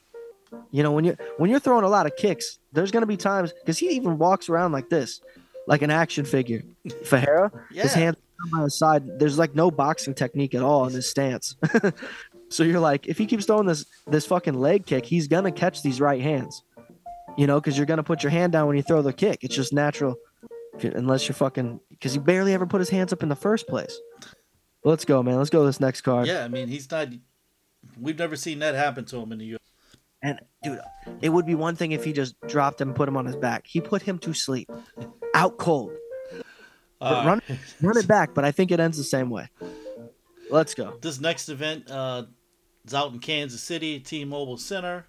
you know, when you're when you're throwing a lot of kicks, there's gonna be times because he even walks around like this, like an action figure. Pereira, his Yeah. hands by his side. There's like no boxing technique at all in his stance. so you're like, if he keeps throwing this this fucking leg kick, he's gonna catch these right hands. You know, because you're gonna put your hand down when you throw the kick. It's just natural, you- unless you're fucking. Because he barely ever put his hands up in the first place. Let's go, man. Let's go to this next card. Yeah, I mean he's not. We've never seen that happen to him in the UFC. And dude, it would be one thing if he just dropped him, put him on his back. He put him to sleep, out cold. Uh, run, run it back, but I think it ends the same way. Let's go. this next event uh, is out in Kansas City, T-Mobile Center.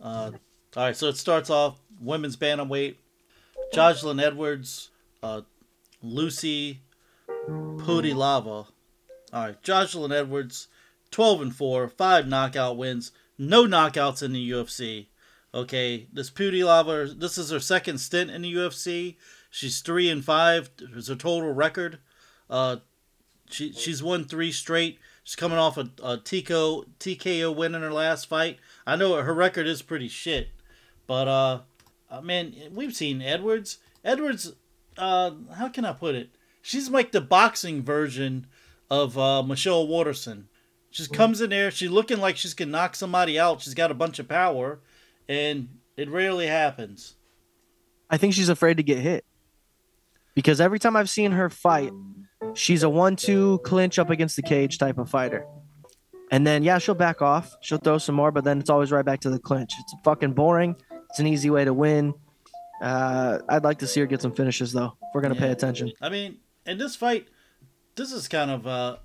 Uh, all right, so it starts off women's bantamweight. Joselyne Edwards, uh, Lucie Pudilova. All right, Joselyne Edwards, twelve and four, five knockout wins, no knockouts in the UFC. Okay, this Pudilova, this is her second stint in the UFC. She's three and five. Is her total record. Uh, she she's won three straight. She's coming off a, a TKO TKO win in her last fight. I know her record is pretty shit, but uh, uh man, we've seen Edwards. Edwards, uh, how can I put it? She's like the boxing version of uh, Michelle Waterson. She just comes in there. She's looking like she's gonna knock somebody out. She's got a bunch of power, and it rarely happens. I think she's afraid to get hit because every time I've seen her fight, she's a one-two clinch up against the cage type of fighter. And then yeah, she'll back off. She'll throw some more, but then it's always right back to the clinch. It's fucking boring. It's an easy way to win. Uh, I'd like to see her get some finishes though. If we're gonna pay attention. I mean, in this fight, this is kind of uh,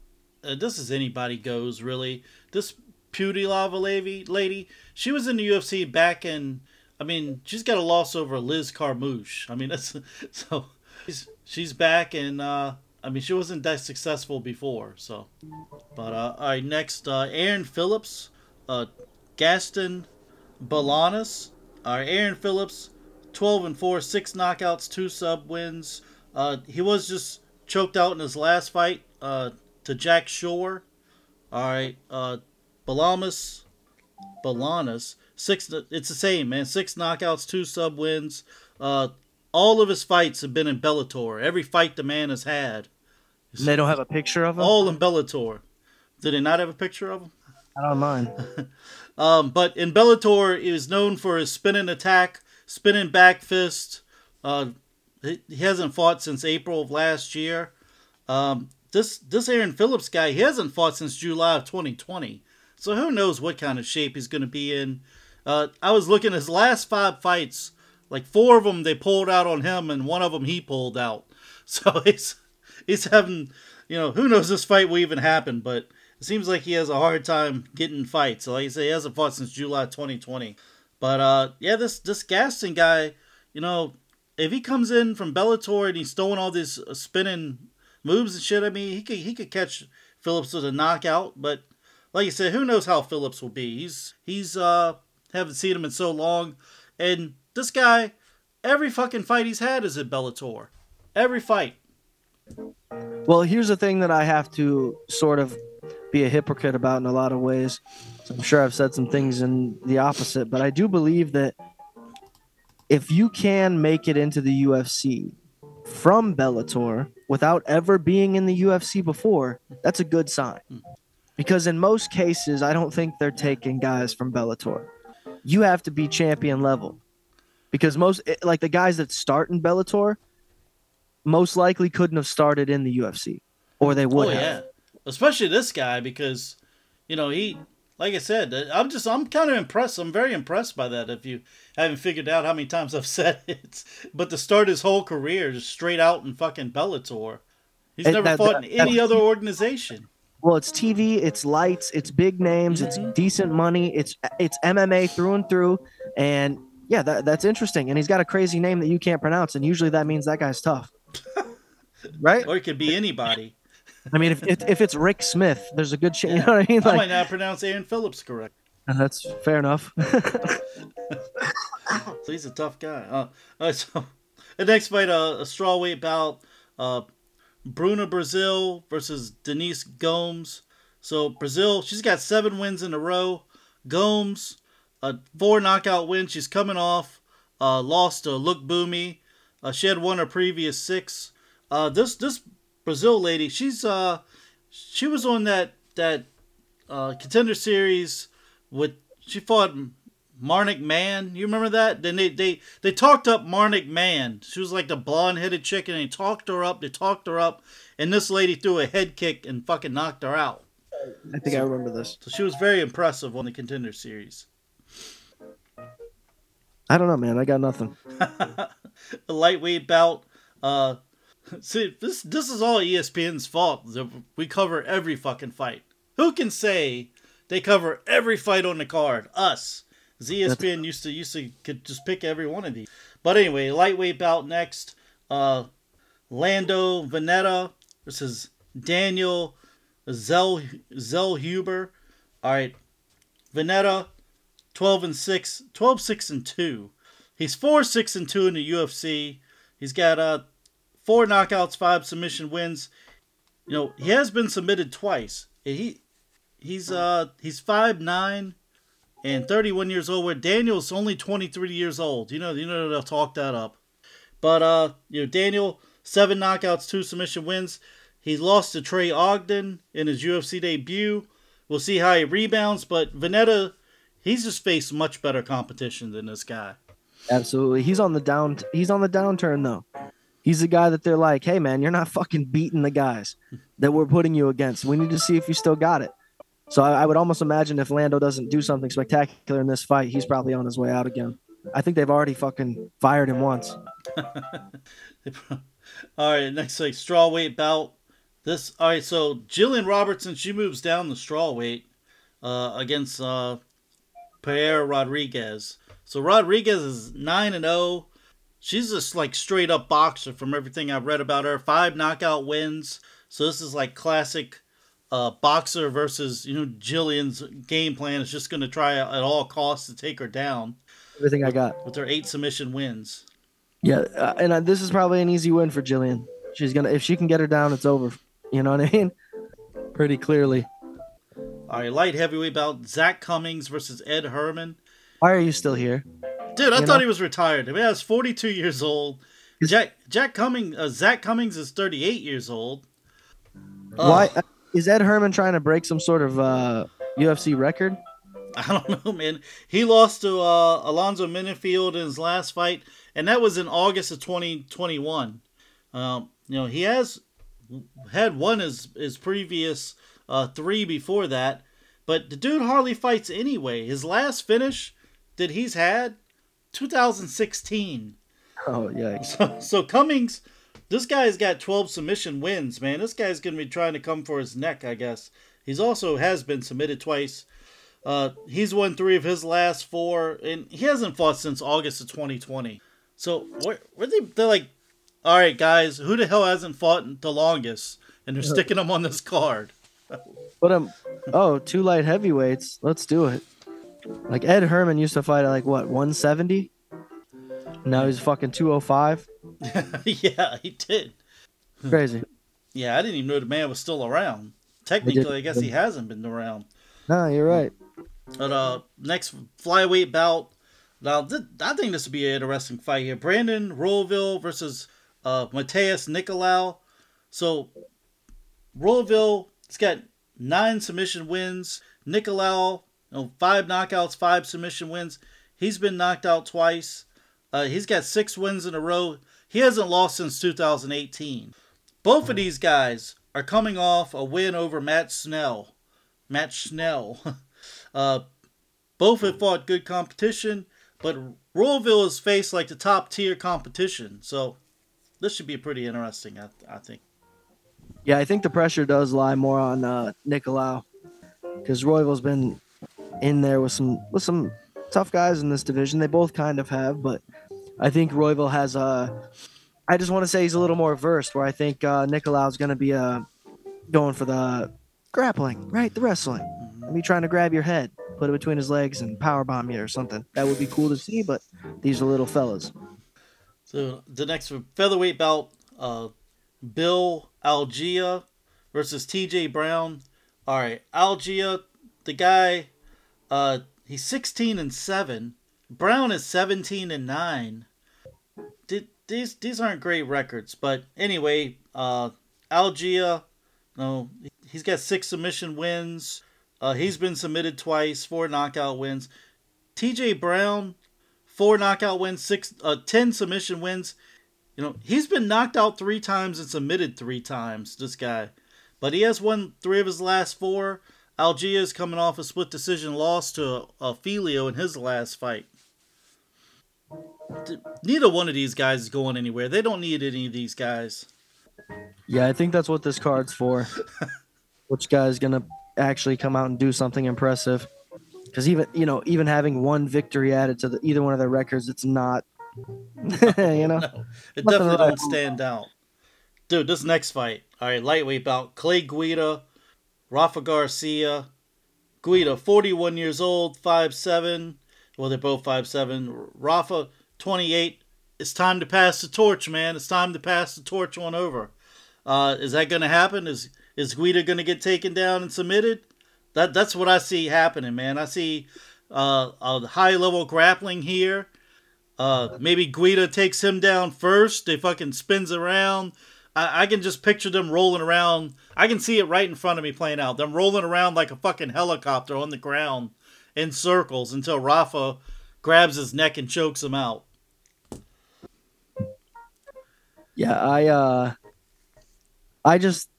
uh this is anybody goes really. This Pudilova lady, lady, she was in the UFC back in. I mean, she's got a loss over Liz Carmouche. I mean, that's so she's she's back and uh, I mean she wasn't that successful before. So, but uh, all right, next uh, Aaron Phillips, uh, Gaston Bolanos. All right, Aaron Phillips, twelve and four, six knockouts, two sub wins. Uh, he was just choked out in his last fight uh, to Jack Shore. All right, uh, Balamas, Bolanos, six. It's the same man. Six knockouts, two sub wins. Uh, all of his fights have been in Bellator. Every fight the man has had, they don't have a picture of him. all in Bellator. Did they not have a picture of him? I don't mind. Um, but in Bellator, he is known for his spinning attack, spinning back fist. Uh, he he hasn't fought since April of last year. Um, this this Aaron Phillips guy, he hasn't fought since July of 2020. So who knows what kind of shape he's going to be in. Uh, I was looking at his last five fights, like four of them they pulled out on him, and one of them he pulled out. So he's he's having, you know, who knows this fight will even happen, but it seems like he has a hard time getting fights. So like I say, he hasn't fought since July 2020. But uh, yeah, this this Gaston guy, you know, if he comes in from Bellator and he's throwing all this uh, spinning moves and shit, I mean, he could he could catch Phillips with a knockout. But like you said, who knows how Phillips will be? He's he's uh haven't seen him in so long, and this guy, every fucking fight he's had is at Bellator, every fight. Well, here's the thing that I have to sort of be a hypocrite about in a lot of ways. I'm sure I've said some things in the opposite, but I do believe that if you can make it into the UFC from Bellator without ever being in the UFC before, that's a good sign. Hmm. Because in most cases, I don't think they're taking guys from Bellator. You have to be champion level. Because most, like the guys that start in Bellator, most likely couldn't have started in the UFC, or they would oh have. yeah, especially this guy because, you know, he like I said, uh, I'm just I'm kind of impressed. I'm very impressed by that. If you haven't figured out how many times I've said it, but to start his whole career just straight out in fucking Bellator, he's And never that- fought that- in any that- other organization. Well, it's TV, it's lights, it's big names, it's decent money, it's it's MMA through and through, and yeah, that, that's interesting. And he's got a crazy name that you can't pronounce, and usually that means that guy's tough, right? Or it could be anybody. I mean, if, if if it's Rick Smith, there's a good chance. You know what I mean? I might not pronounce Aaron Phillips correct. that's fair enough. So he's a tough guy. Uh, uh, so the next fight, uh, a strawweight bout, uh, Bruna Brasil versus Denise Gomes. So Brasil, she's got seven wins in a row. Gomes, a four knockout win. She's coming off. Uh, lost to Lookboonmee. Uh, she had won her previous six. Uh, this this Brasil lady, she's uh, she was on that that uh, contender series with she fought Marnic Mann. You remember that? Then they they they talked up Marnic Mann. She was like the blonde headed chick, and they talked her up. They talked her up, and this lady threw a head kick and fucking knocked her out. I think I remember this. So she was very impressive on the contender series. I don't know, man. I got nothing. a lightweight bout. Uh, see, this this is all ESPN's fault. We cover every fucking fight. Who can say they cover every fight on the card? Us. ESPN used to used to could just pick every one of these. But anyway, lightweight bout next. Uh, Lando Vannata versus Daniel Zell Huber. All right, Vannata, twelve and six, 12, 6 and two. He's four six and two in the UFC. He's got uh four knockouts, five submission wins. You know he has been submitted twice. He he's uh he's five nine and thirty one years old. Where Daniel's only twenty three years old. You know you know they'll talk that up. But uh you know Daniel seven knockouts, two submission wins. He lost to Trey Ogden in his UFC debut. We'll see how he rebounds. But Vannata, he's just faced much better competition than this guy. Absolutely. He's on the down. He's on the downturn though. He's the guy that they're like, hey man, you're not fucking beating the guys that we're putting you against. We need to see if you still got it. So I, I would almost imagine if Lando doesn't do something spectacular in this fight, he's probably on his way out again. I think they've already fucking fired him once. all right, next like straw weight bout. This all right. So Gillian Robertson she moves down the strawweight uh, against uh, Piera Rodriguez. So Rodriguez is nine and zero. She's just like straight up boxer from everything I've read about her. Five knockout wins. So this is like classic uh, boxer versus you know Gillian's game plan is just going to try at all costs to take her down Everything I got. with her eight submission wins. Yeah, uh, and uh, this is probably an easy win for Jillian. She's gonna if she can get her down, it's over. You know what I mean? Pretty clearly. All right, light heavyweight bout: Zak Cummings versus Ed Herman. Why are you still here? Dude, I thought know? he was retired. I mean, I was 42 years old. Is- Jack Jack Cummings, uh, Zak Cummings is 38 years old. Uh, Why uh, is Ed Herman trying to break some sort of uh, UFC record? I don't know, man. He lost to uh, Alonzo Menifield in his last fight, and that was in August of 2021. Um, you know, he has had won his his previous uh, three before that, but the dude hardly fights anyway. His last finish that he's had, 2016. Oh yikes! So, so Cummings, this guy's got 12 submission wins, man. This guy's going to be trying to come for his neck, I guess. He's also has been submitted twice. Uh, he's won three of his last four, and he hasn't fought since August of 2020. So where, where they they're like, all right, guys, who the hell hasn't fought the longest? And they're sticking him on this card. But um, oh, two light heavyweights. Let's do it. Like Ed Herman used to fight at like what 170. Now he's fucking 205. yeah, he did. Crazy. Yeah, I didn't even know the man was still around. Technically, I guess he hasn't been around. No, you're right. But uh, next flyweight bout. Now, th- I think this would be an interesting fight here. Brandon Royval versus uh, Matheus Nicolau. So, Royval, he's got nine submission wins. Nicolau, you know, five knockouts, five submission wins. He's been knocked out twice. Uh, he's got six wins in a row. He hasn't lost since 2018. Both of these guys are coming off a win over Matt Schnell. Matt Schnell. uh, both have fought good competition, but Royval has faced like the top tier competition. So this should be pretty interesting, I, I think. Yeah, I think the pressure does lie more on uh, Nicolau because Royval's been in there with some with some tough guys in this division. They both kind of have, but I think Royval has a. I just want to say he's a little more versed. Where I think uh, Nicolau's going to be a going for the grappling, right? The wrestling. Me trying to grab your head, put it between his legs, and power bomb you or something. That would be cool to see, but these are little fellas. So the next featherweight bout, uh, Bill Algeo versus T.J. Brown. All right, Algia, the guy, uh, he's 16 and seven. Brown is 17 and nine. Did, these these aren't great records, but anyway, uh, Algeo, no, he's got six submission wins. Uh, he's been submitted twice, four knockout wins. T.J. Brown, four knockout wins, six, uh, ten submission wins. You know, he's been knocked out three times and submitted three times. This guy, but he has won three of his last four. Algeo is coming off a split decision loss to Filio in his last fight. Neither one of these guys is going anywhere. They don't need any of these guys. Yeah, I think that's what this card's for. Which guy's gonna actually come out and do something impressive? Because even you know, even having one victory added to the, either one of their records, it's not. you know, No, it definitely don't stand out. Dude, this next fight. All right, lightweight bout. Clay Guida, Rafa Garcia. Guida, 41 years old, 5'7". Well, they're both 5'7". Rafa, 28. It's time to pass the torch, man. It's time to pass the torch on over. Uh, is that going to happen? Is is Guida going to get taken down and submitted? That that's what I see happening, man. I see uh, a high level grappling here. Uh, maybe Guida takes him down first. They fucking spins around. I, I can just picture them rolling around. I can see it right in front of me playing out. Them rolling around like a fucking helicopter on the ground in circles until Rafa grabs his neck and chokes him out. yeah, I uh, I just,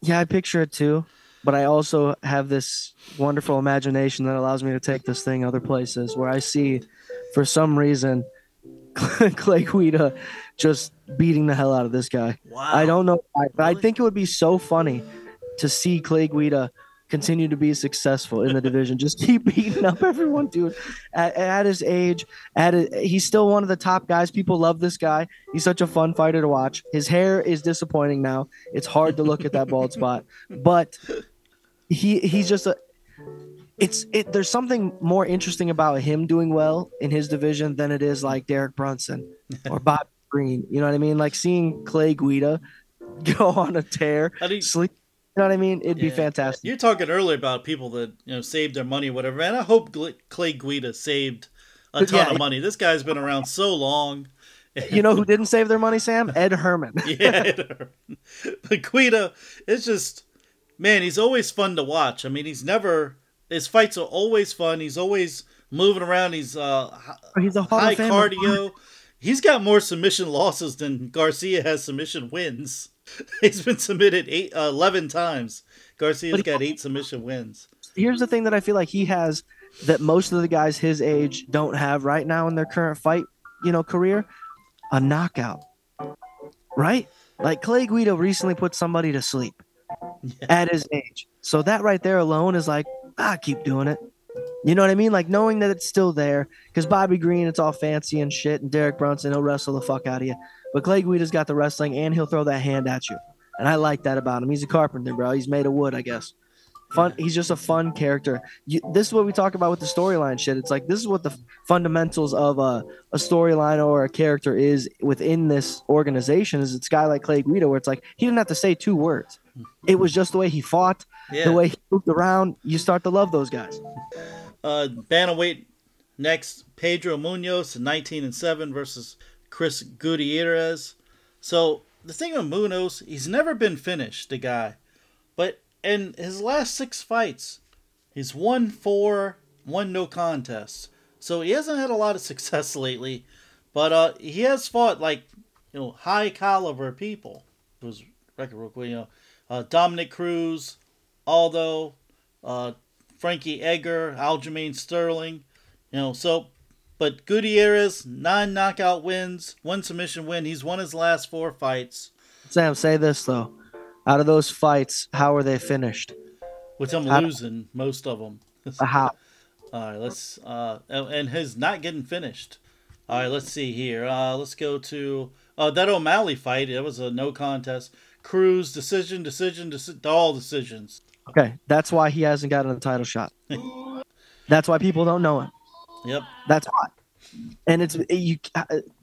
yeah, I picture it too. But I also have this wonderful imagination that allows me to take this thing other places where I see, for some reason, Clay Guida just beating the hell out of this guy. Wow. I don't know, why, but I think it would be so funny to see Clay Guida continue to be successful in the division. Just keep beating up everyone, dude. At, at his age, at he's still one of the top guys. People love this guy. He's such a fun fighter to watch. His hair is disappointing now. It's hard to look at that bald spot, but he he's just a. It's it. There's something more interesting about him doing well in his division than it is like Derek Brunson or Bob Green. You know what I mean? Like seeing Clay Guida go on a tear, think- sleep. You know what I mean? It'd be fantastic. You're talking earlier about people that you know saved their money, whatever. And I hope Clay Guida saved a ton Yeah. of money. This guy's been around so long. You know who didn't save their money, Sam? Ed Herman. yeah, but Guida it's just man. He's always fun to watch. I mean, he's never his fights are always fun. He's always moving around. He's uh He's a high cardio. He's got more submission losses than Garcia has submission wins. He's been submitted eight, uh, 11 times. Garcia's got eight submission wins. Here's the thing that I feel like he has that most of the guys his age don't have right now in their current fight, you know, career, a knockout. Right? Like Clay Guida recently put somebody to sleep at his age. So that right there alone is like, ah, keep doing it. You know what I mean? Like knowing that it's still there. Because mm-hmm. Bobby Green, it's all fancy and shit, and Derek Brunson, he'll wrestle the fuck out of you. But Clay Guida's got the wrestling and he'll throw that hand at you. And I like that about him. He's a carpenter, bro. He's made of wood, I guess. Fun. He's just a fun character. You, this is what we talk about with the storyline shit. It's like this is what the fundamentals of a, a storyline or a character is within this organization. Is it's a guy like Clay Guida, where it's like he didn't have to say two words. Mm-hmm. It was just the way he fought, Yeah. the way he moved around. You start to love those guys. Uh, bantamweight next, Pedro Munhoz, 19 and 7 versus Chris Gutierrez. So the thing with Munhoz, he's never been finished, the guy. But in his last six fights, he's won four, one no contests. So he hasn't had a lot of success lately, but uh, he has fought like you know high caliber people. It was record real quick, you know, uh, Dominick Cruz, Aldo, uh, Frankie Edgar, Aljamain Sterling, you know. So, but Gutierrez nine knockout wins, one submission win. He's won his last four fights, Sam, say this though. Out of those fights, how are they finished? which I'm I- losing most of them. Uh, How? All right, let's uh, and and his not getting finished. All right, let's see here. Uh, let's go to uh, that O'Malley fight. It was a no contest. Cruz decision, decision, deci- all decisions. Okay, that's why he hasn't gotten a title shot. that's why people don't know him. Yep. That's why. And it's you.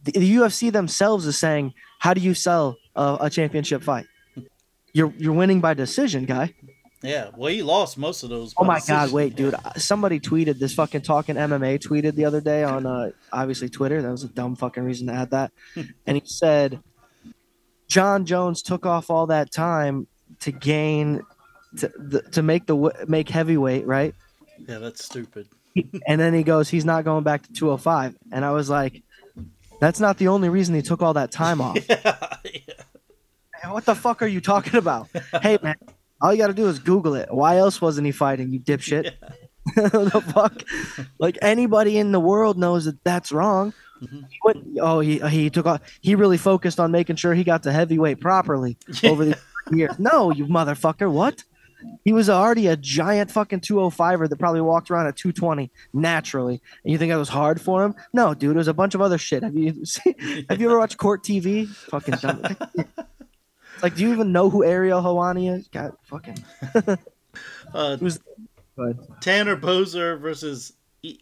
The UFC themselves is saying, "How do you sell a, a championship fight? You're you're winning by decision, guy." Yeah. Well, he lost most of those. Oh my decision. god, wait, dude. Somebody tweeted this fucking talking MMA tweeted the other day on uh obviously Twitter. That was a dumb fucking reason to add that. and he said Jon Jones took off all that time to gain to the, to make the make heavyweight, right? Yeah, that's stupid. And then he goes, he's not going back to 205. And I was like, that's not the only reason he took all that time off. yeah. Man, What the fuck are you talking about? hey man, all you got to do is Google it. Why else wasn't he fighting? You dipshit. the fuck? Like anybody in the world knows that that's wrong. Mhm. He went- oh, he he took off. He really focused on making sure he got to heavyweight properly over the years. No, you motherfucker. What? He was already a giant fucking 205er that probably walked around at 220 naturally. And you think that was hard for him? No, dude. It was a bunch of other shit. Have you seen, have you ever watched Court TV? Fucking dumb. Like, do you even know who Ariel Helwani is? God, fucking. Uh, ahead. Tanner Boser versus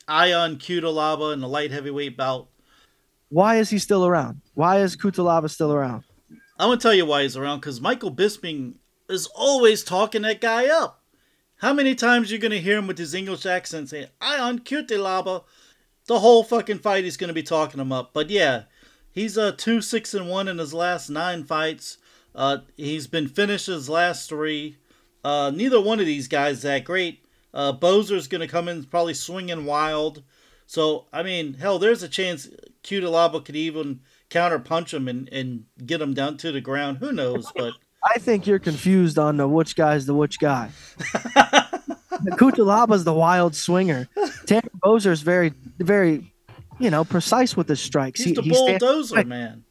Ion Cutelaba in the light heavyweight bout. Why is he still around? Why is Cutelaba still around? I'm gonna tell you why he's around because Michael Bisping is always talking that guy up. How many times you gonna hear him with his English accent saying "I "Ion Cutelaba"? The whole fucking fight he's gonna be talking him up. But yeah, he's uh two six and one in his last nine fights. Uh, he's been finished his last three. Uh, neither one of these guys that great. Uh, Boser's gonna come in probably swinging wild. So I mean, hell, there's a chance Cutelaba could even counter punch him and, and get him down to the ground. Who knows? But I think you're confused on the which guy's the which guy. Cutelaba's the wild swinger. Tanner Boser's very, very, you know, precise with his strikes. he's the he bulldozer, man.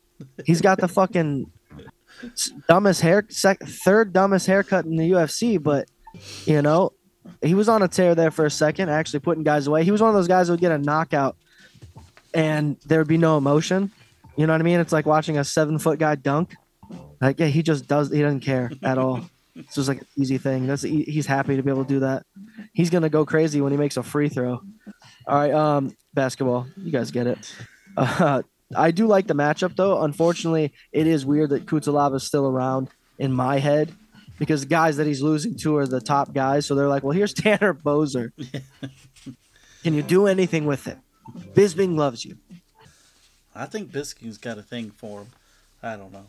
he's got the fucking dumbest hair, sec, third dumbest haircut in the UFC. But you know, he was on a tear there for a second, actually putting guys away. He was one of those guys that would get a knockout, and there would be no emotion. You know what I mean? It's like watching a seven foot guy dunk. Like, yeah, he just does. He doesn't care at all. It's just like an easy thing. That's he's happy to be able to do that. He's gonna go crazy when he makes a free throw. All right, um, basketball. You guys get it. Uh, I do like the matchup though. Unfortunately, it is weird that Cutelaba is still around in my head because the guys that he's losing to are the top guys. So they're like, well, here's Tanner Boser. Can you do anything with it? Bisping loves you. I think Bisping's got a thing for him. I don't know.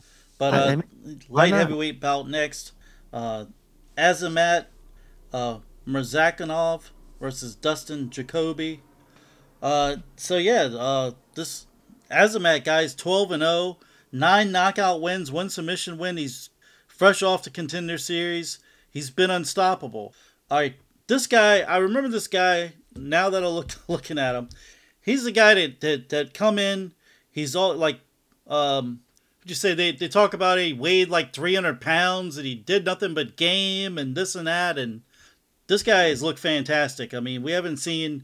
But uh, light heavyweight bout next. Uh, Azamat uh, Murzakanov versus Dustin Jacoby. Uh, so yeah, uh, this Azamat guy's 12 and 0, nine knockout wins, one submission win. He's fresh off the contender series. He's been unstoppable. All right, this guy, I remember this guy. Now that I look looking at him, he's the guy that that, that come in. He's all like, um, you say? They they talk about he weighed like 300 pounds and he did nothing but game and this and that. And this guy has looked fantastic. I mean, we haven't seen,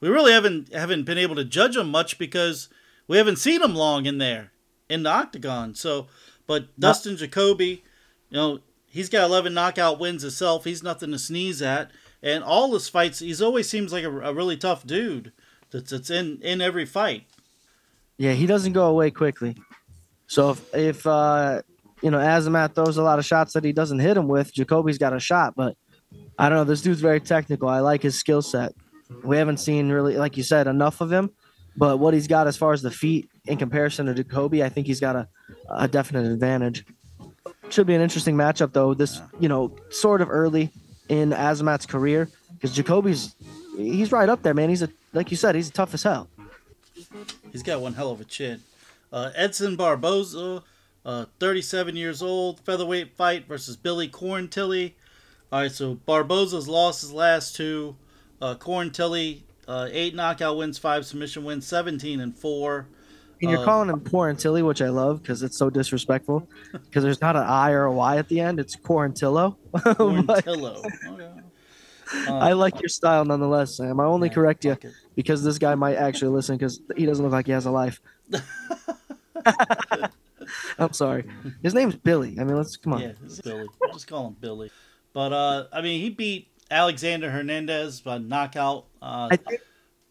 we really haven't haven't been able to judge him much because we haven't seen him long in there in the octagon. So, but Dustin Jacoby, you know, he's got 11 knockout wins himself. He's nothing to sneeze at. And all his fights, he's always seems like a, a really tough dude that's, that's in, in every fight. Yeah, he doesn't go away quickly. So if, if uh, you know Azamat throws a lot of shots that he doesn't hit him with, Jacoby's got a shot. But I don't know. This dude's very technical. I like his skill set. We haven't seen really, like you said, enough of him. But what he's got as far as the feet in comparison to Jacoby, I think he's got a, a definite advantage. Should be an interesting matchup though. This you know sort of early in Azamat's career because Jacoby's he's right up there, man. He's a like you said, he's tough as hell. He's got one hell of a chin. Uh, Edson Barboza, uh, 37 years old, featherweight fight versus Billy Corntilly. All right, so Barboza's lost his last two. Uh, Corntilly, uh, eight knockout wins, five submission wins, 17 and four. And you're Uh, calling him Quarantilli, which I love because it's so disrespectful. Because there's not an I or a Y at the end; it's Quarantillo. But- Corntillo. Okay. I like your style nonetheless, Sam. I only Yeah, correct you because this guy might actually listen because he doesn't look like he has a life. I'm sorry. His name's Billy. I mean, let's come on. Yeah, it's Billy. Just call him Billy. But uh, I mean, he beat Alexander Hernandez by knockout. Uh, I think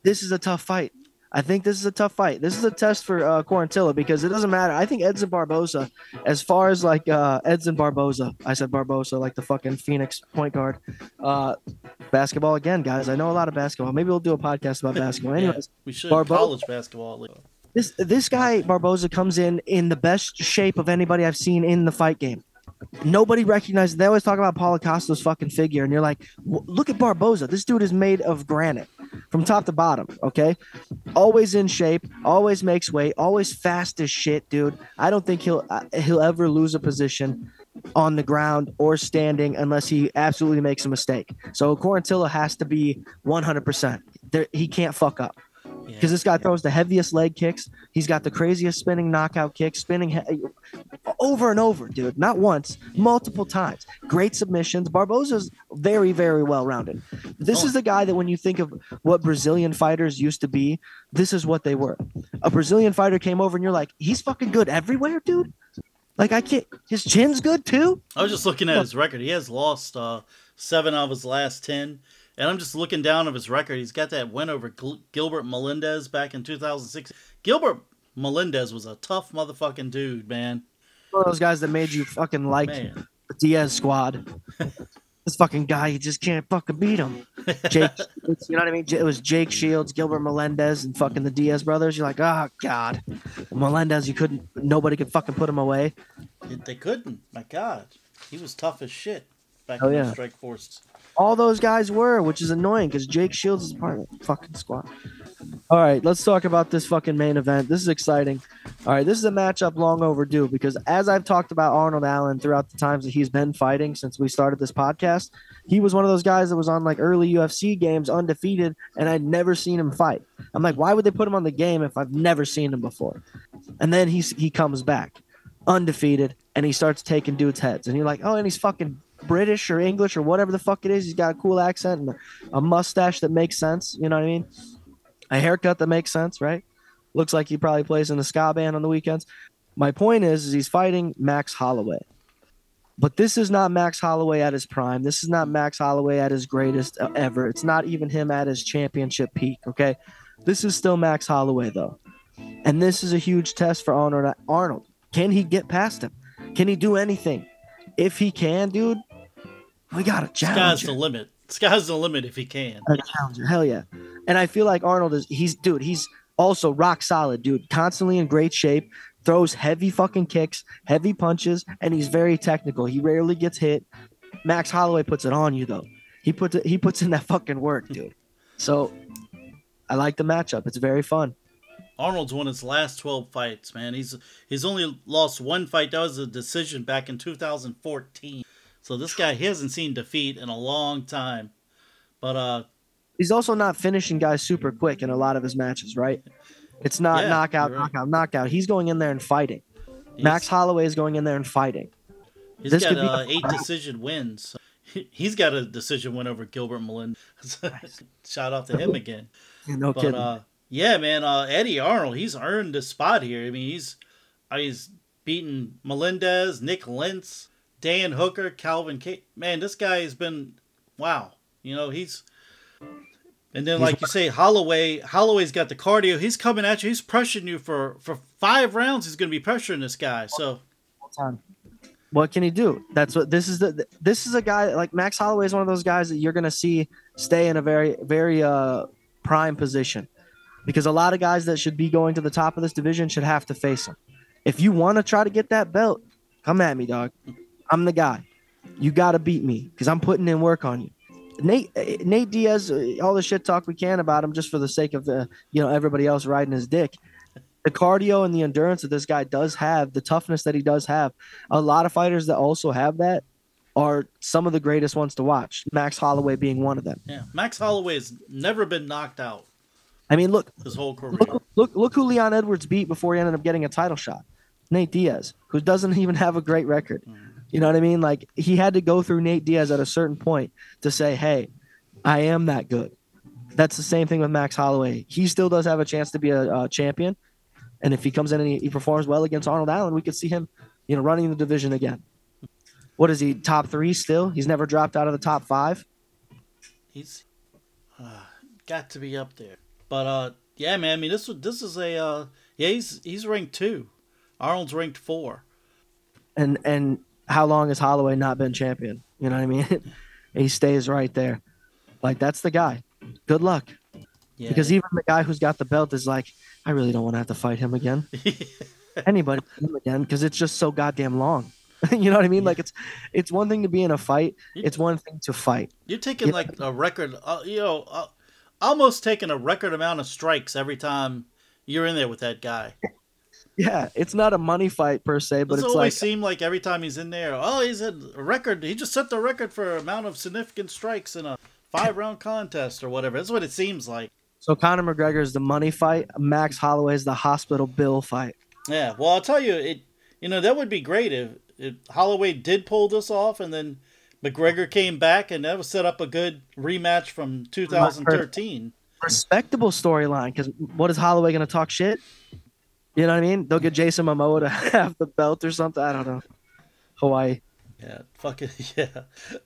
this is a tough fight. I think this is a tough fight. This is a test for uh, Quarantilla because it doesn't matter. I think Edson Barboza, as far as like uh, Edson Barboza, I said Barboza like the fucking Phoenix point guard. Uh, basketball again, guys. I know a lot of basketball. Maybe we'll do a podcast about basketball. yeah, Anyways, we should Barbo- college basketball. This this guy Barboza comes in in the best shape of anybody I've seen in the fight game. Nobody recognizes. They always talk about Paulo Costa's fucking figure, and you're like, look at Barboza. This dude is made of granite from top to bottom. Okay, always in shape, always makes weight, always fast as shit, dude. I don't think he'll uh, he'll ever lose a position on the ground or standing unless he absolutely makes a mistake. So Quarantilla has to be 100%. There, he can't fuck up Yeah. because this guy throws the heaviest leg kicks. He's got the craziest spinning knockout kicks, spinning he- over and over, dude. Not once, multiple times. Great submissions. Barboza's very, very well rounded. This Oh. is the guy that when you think of what Brazilian fighters used to be, this is what they were. A Brazilian fighter came over and you're like, he's fucking good everywhere, dude. Like I can't. His chin's good too. I was just looking at his record. He has lost uh, seven of his last ten, and I'm just looking down of his record. He's got that win over Gil- Gilbert Melendez back in 2006. Gilbert Melendez was a tough motherfucking dude, man. One of those guys that made you fucking like Man, the Diaz squad. this fucking guy, you just can't fucking beat him. Jake, you know what I mean? It was Jake Shields, Gilbert Melendez, and fucking the Diaz brothers. You're like, oh god, Melendez, you couldn't, nobody could fucking put him away. they couldn't. My God, he was tough as shit back Oh, in yeah. the Strikeforce. All those guys were, which is annoying because Jake Shields is part of the fucking squad. All right, let's talk about this fucking main event. This is exciting. All right, this is a matchup long overdue because as I've talked about Arnold Allen throughout the times that he's been fighting since we started this podcast, he was one of those guys that was on like early UFC games undefeated, and I'd never seen him fight. I'm like, why would they put him on the game if I've never seen him before? And then he's he comes back undefeated and he starts taking dudes' heads, and you're like, oh, and he's fucking British or English or whatever the fuck it is. He's got a cool accent and a, mustache that makes sense. You know what I mean? A haircut that makes sense, right? Looks like he probably plays in the ska band on the weekends. My point is, is he's fighting Max Holloway. But this is not Max Holloway at his prime. This is not Max Holloway at his greatest ever. It's not even him at his championship peak, okay? This is still Max Holloway though. And this is a huge test for Arnold. Arnold, can he get past him? Can he do anything? If he can, dude, we got a Sky's the limit. Sky's the limit if he can. A challenger. Hell yeah. And I feel like Arnold is he's dude, he's also rock solid, dude. Constantly in great shape, throws heavy fucking kicks, heavy punches, and he's very technical. He rarely gets hit. Max Holloway puts it on you though. He puts it, he puts in that fucking work, dude. So I like the matchup. It's very fun. Arnold's won his last 12 fights, man. He's he's only lost one fight. That was a decision back in 2014. So this guy he hasn't seen defeat in a long time. But uh He's also not finishing guys super quick in a lot of his matches, right? It's not Yeah, knockout, right. knockout, knockout. He's going in there and fighting. he's, Max Holloway is going in there and fighting. he's this got uh, eight decision wins. So he- he's got a decision win over Gilbert Melendez. Shout out to him again. No But kidding. uh, yeah, man, uh, Eddie Arnold, he's earned a spot here. I mean, he's he's beaten Melendez, Nik Lentz, Dan Hooker, Calvin K. Man, this guy has been wow. You know, he's and then He's- like you say, Holloway. Holloway's got the cardio. He's coming at you. He's pressuring you for for five rounds. He's going to be pressuring this guy. So. What can he do? That's what this is. The this is a guy like Max Holloway is one of those guys that you're gonna see stay in a very very uh prime position, because a lot of guys that should be going to the top of this division should have to face him. If you want to try to get that belt, come at me, dog. I'm the guy. You got to beat me because I'm putting in work on you. Nate uh, Nate Diaz, uh, all the shit talk we can about him just for the sake of uh, you know everybody else riding his dick. The cardio and the endurance that this guy does have, the toughness that he does have, a lot of fighters that also have that are some of the greatest ones to watch. Max Holloway being one of them. yeah, Max Holloway has never been knocked out I mean, look, his whole career. look, look, look who Leon Edwards beat before he ended up getting a title shot. Nate Diaz, who doesn't even have a great record. You know what I mean? Like he had to go through Nate Diaz at a certain point to say, "Hey, I am that good. That's the same thing with Max Holloway. He still does have a chance to be a, a champion, and if he comes in and he, he performs well against Arnold Allen, we could see him, you know, running the division again. What is he? Top three still? He's never dropped out of the top five. He's uh, got to be up there. But uh, yeah, man. I mean, this this is a uh, yeah. He's he's ranked two. Arnold's ranked four. And and how long has Holloway not been champion? You know what I mean? he stays right there. Like that's the guy. Good luck. Yeah. Because even the guy who's got the belt is like, I really don't want to have to fight him again. Anybody him again because it's just so goddamn long. you know what I mean? Yeah. Like it's it's one thing to be in a fight. It's one thing to fight. You're taking you like know? a record, uh, you know, uh, almost taking a record amount of strikes every time you're in there with that guy. Yeah, it's not a money fight per se, but it's, it's always like seem like every time he's in there, oh, he's a record. He just set the record for amount of significant strikes in a five round contest or whatever. That's what it seems like. So Conor McGregor is the money fight. Max Holloway is the hospital bill fight. Yeah, well, I'll tell you, it. You know that would be great if, if Holloway did pull this off, and then McGregor came back, and that would set up a good rematch from 2013. Respectable storyline, because what is Holloway going to talk shit? You know what I mean? They'll get Jason Momoa to have the belt or something. I don't know. Hawaii. Yeah, fucking yeah.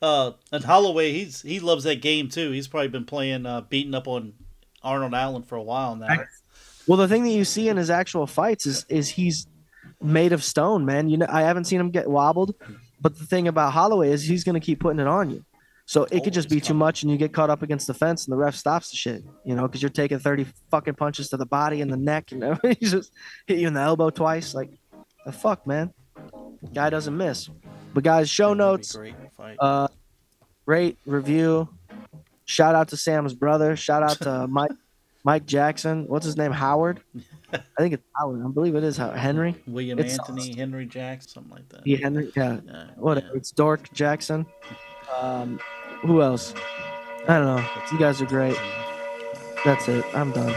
Uh, and Holloway, he's he loves that game too. He's probably been playing uh, beating up on Arnold Allen for a while now. Well, the thing that you see in his actual fights is is he's made of stone, man. You know, I haven't seen him get wobbled, but the thing about Holloway is he's going to keep putting it on you. So it could just be too much, and you get caught up against the fence, and the ref stops the shit. You know, because you're taking thirty fucking punches to the body and the neck, and he just hit you in the elbow twice. Like, the fuck, man. Guy doesn't miss. But guys, show notes. Great uh, rate, review. Shout out to Sam's brother. Shout out to Mike Mike Jackson. What's his name? Howard. I think it's Howard. I believe it is Howard. Henry. William it's Anthony Henry Jackson, something like that. Yeah, Henry. Yeah. Whatever. Yeah. It's Dork Jackson. Um, who else? I don't know. You guys are great. That's it. I'm done.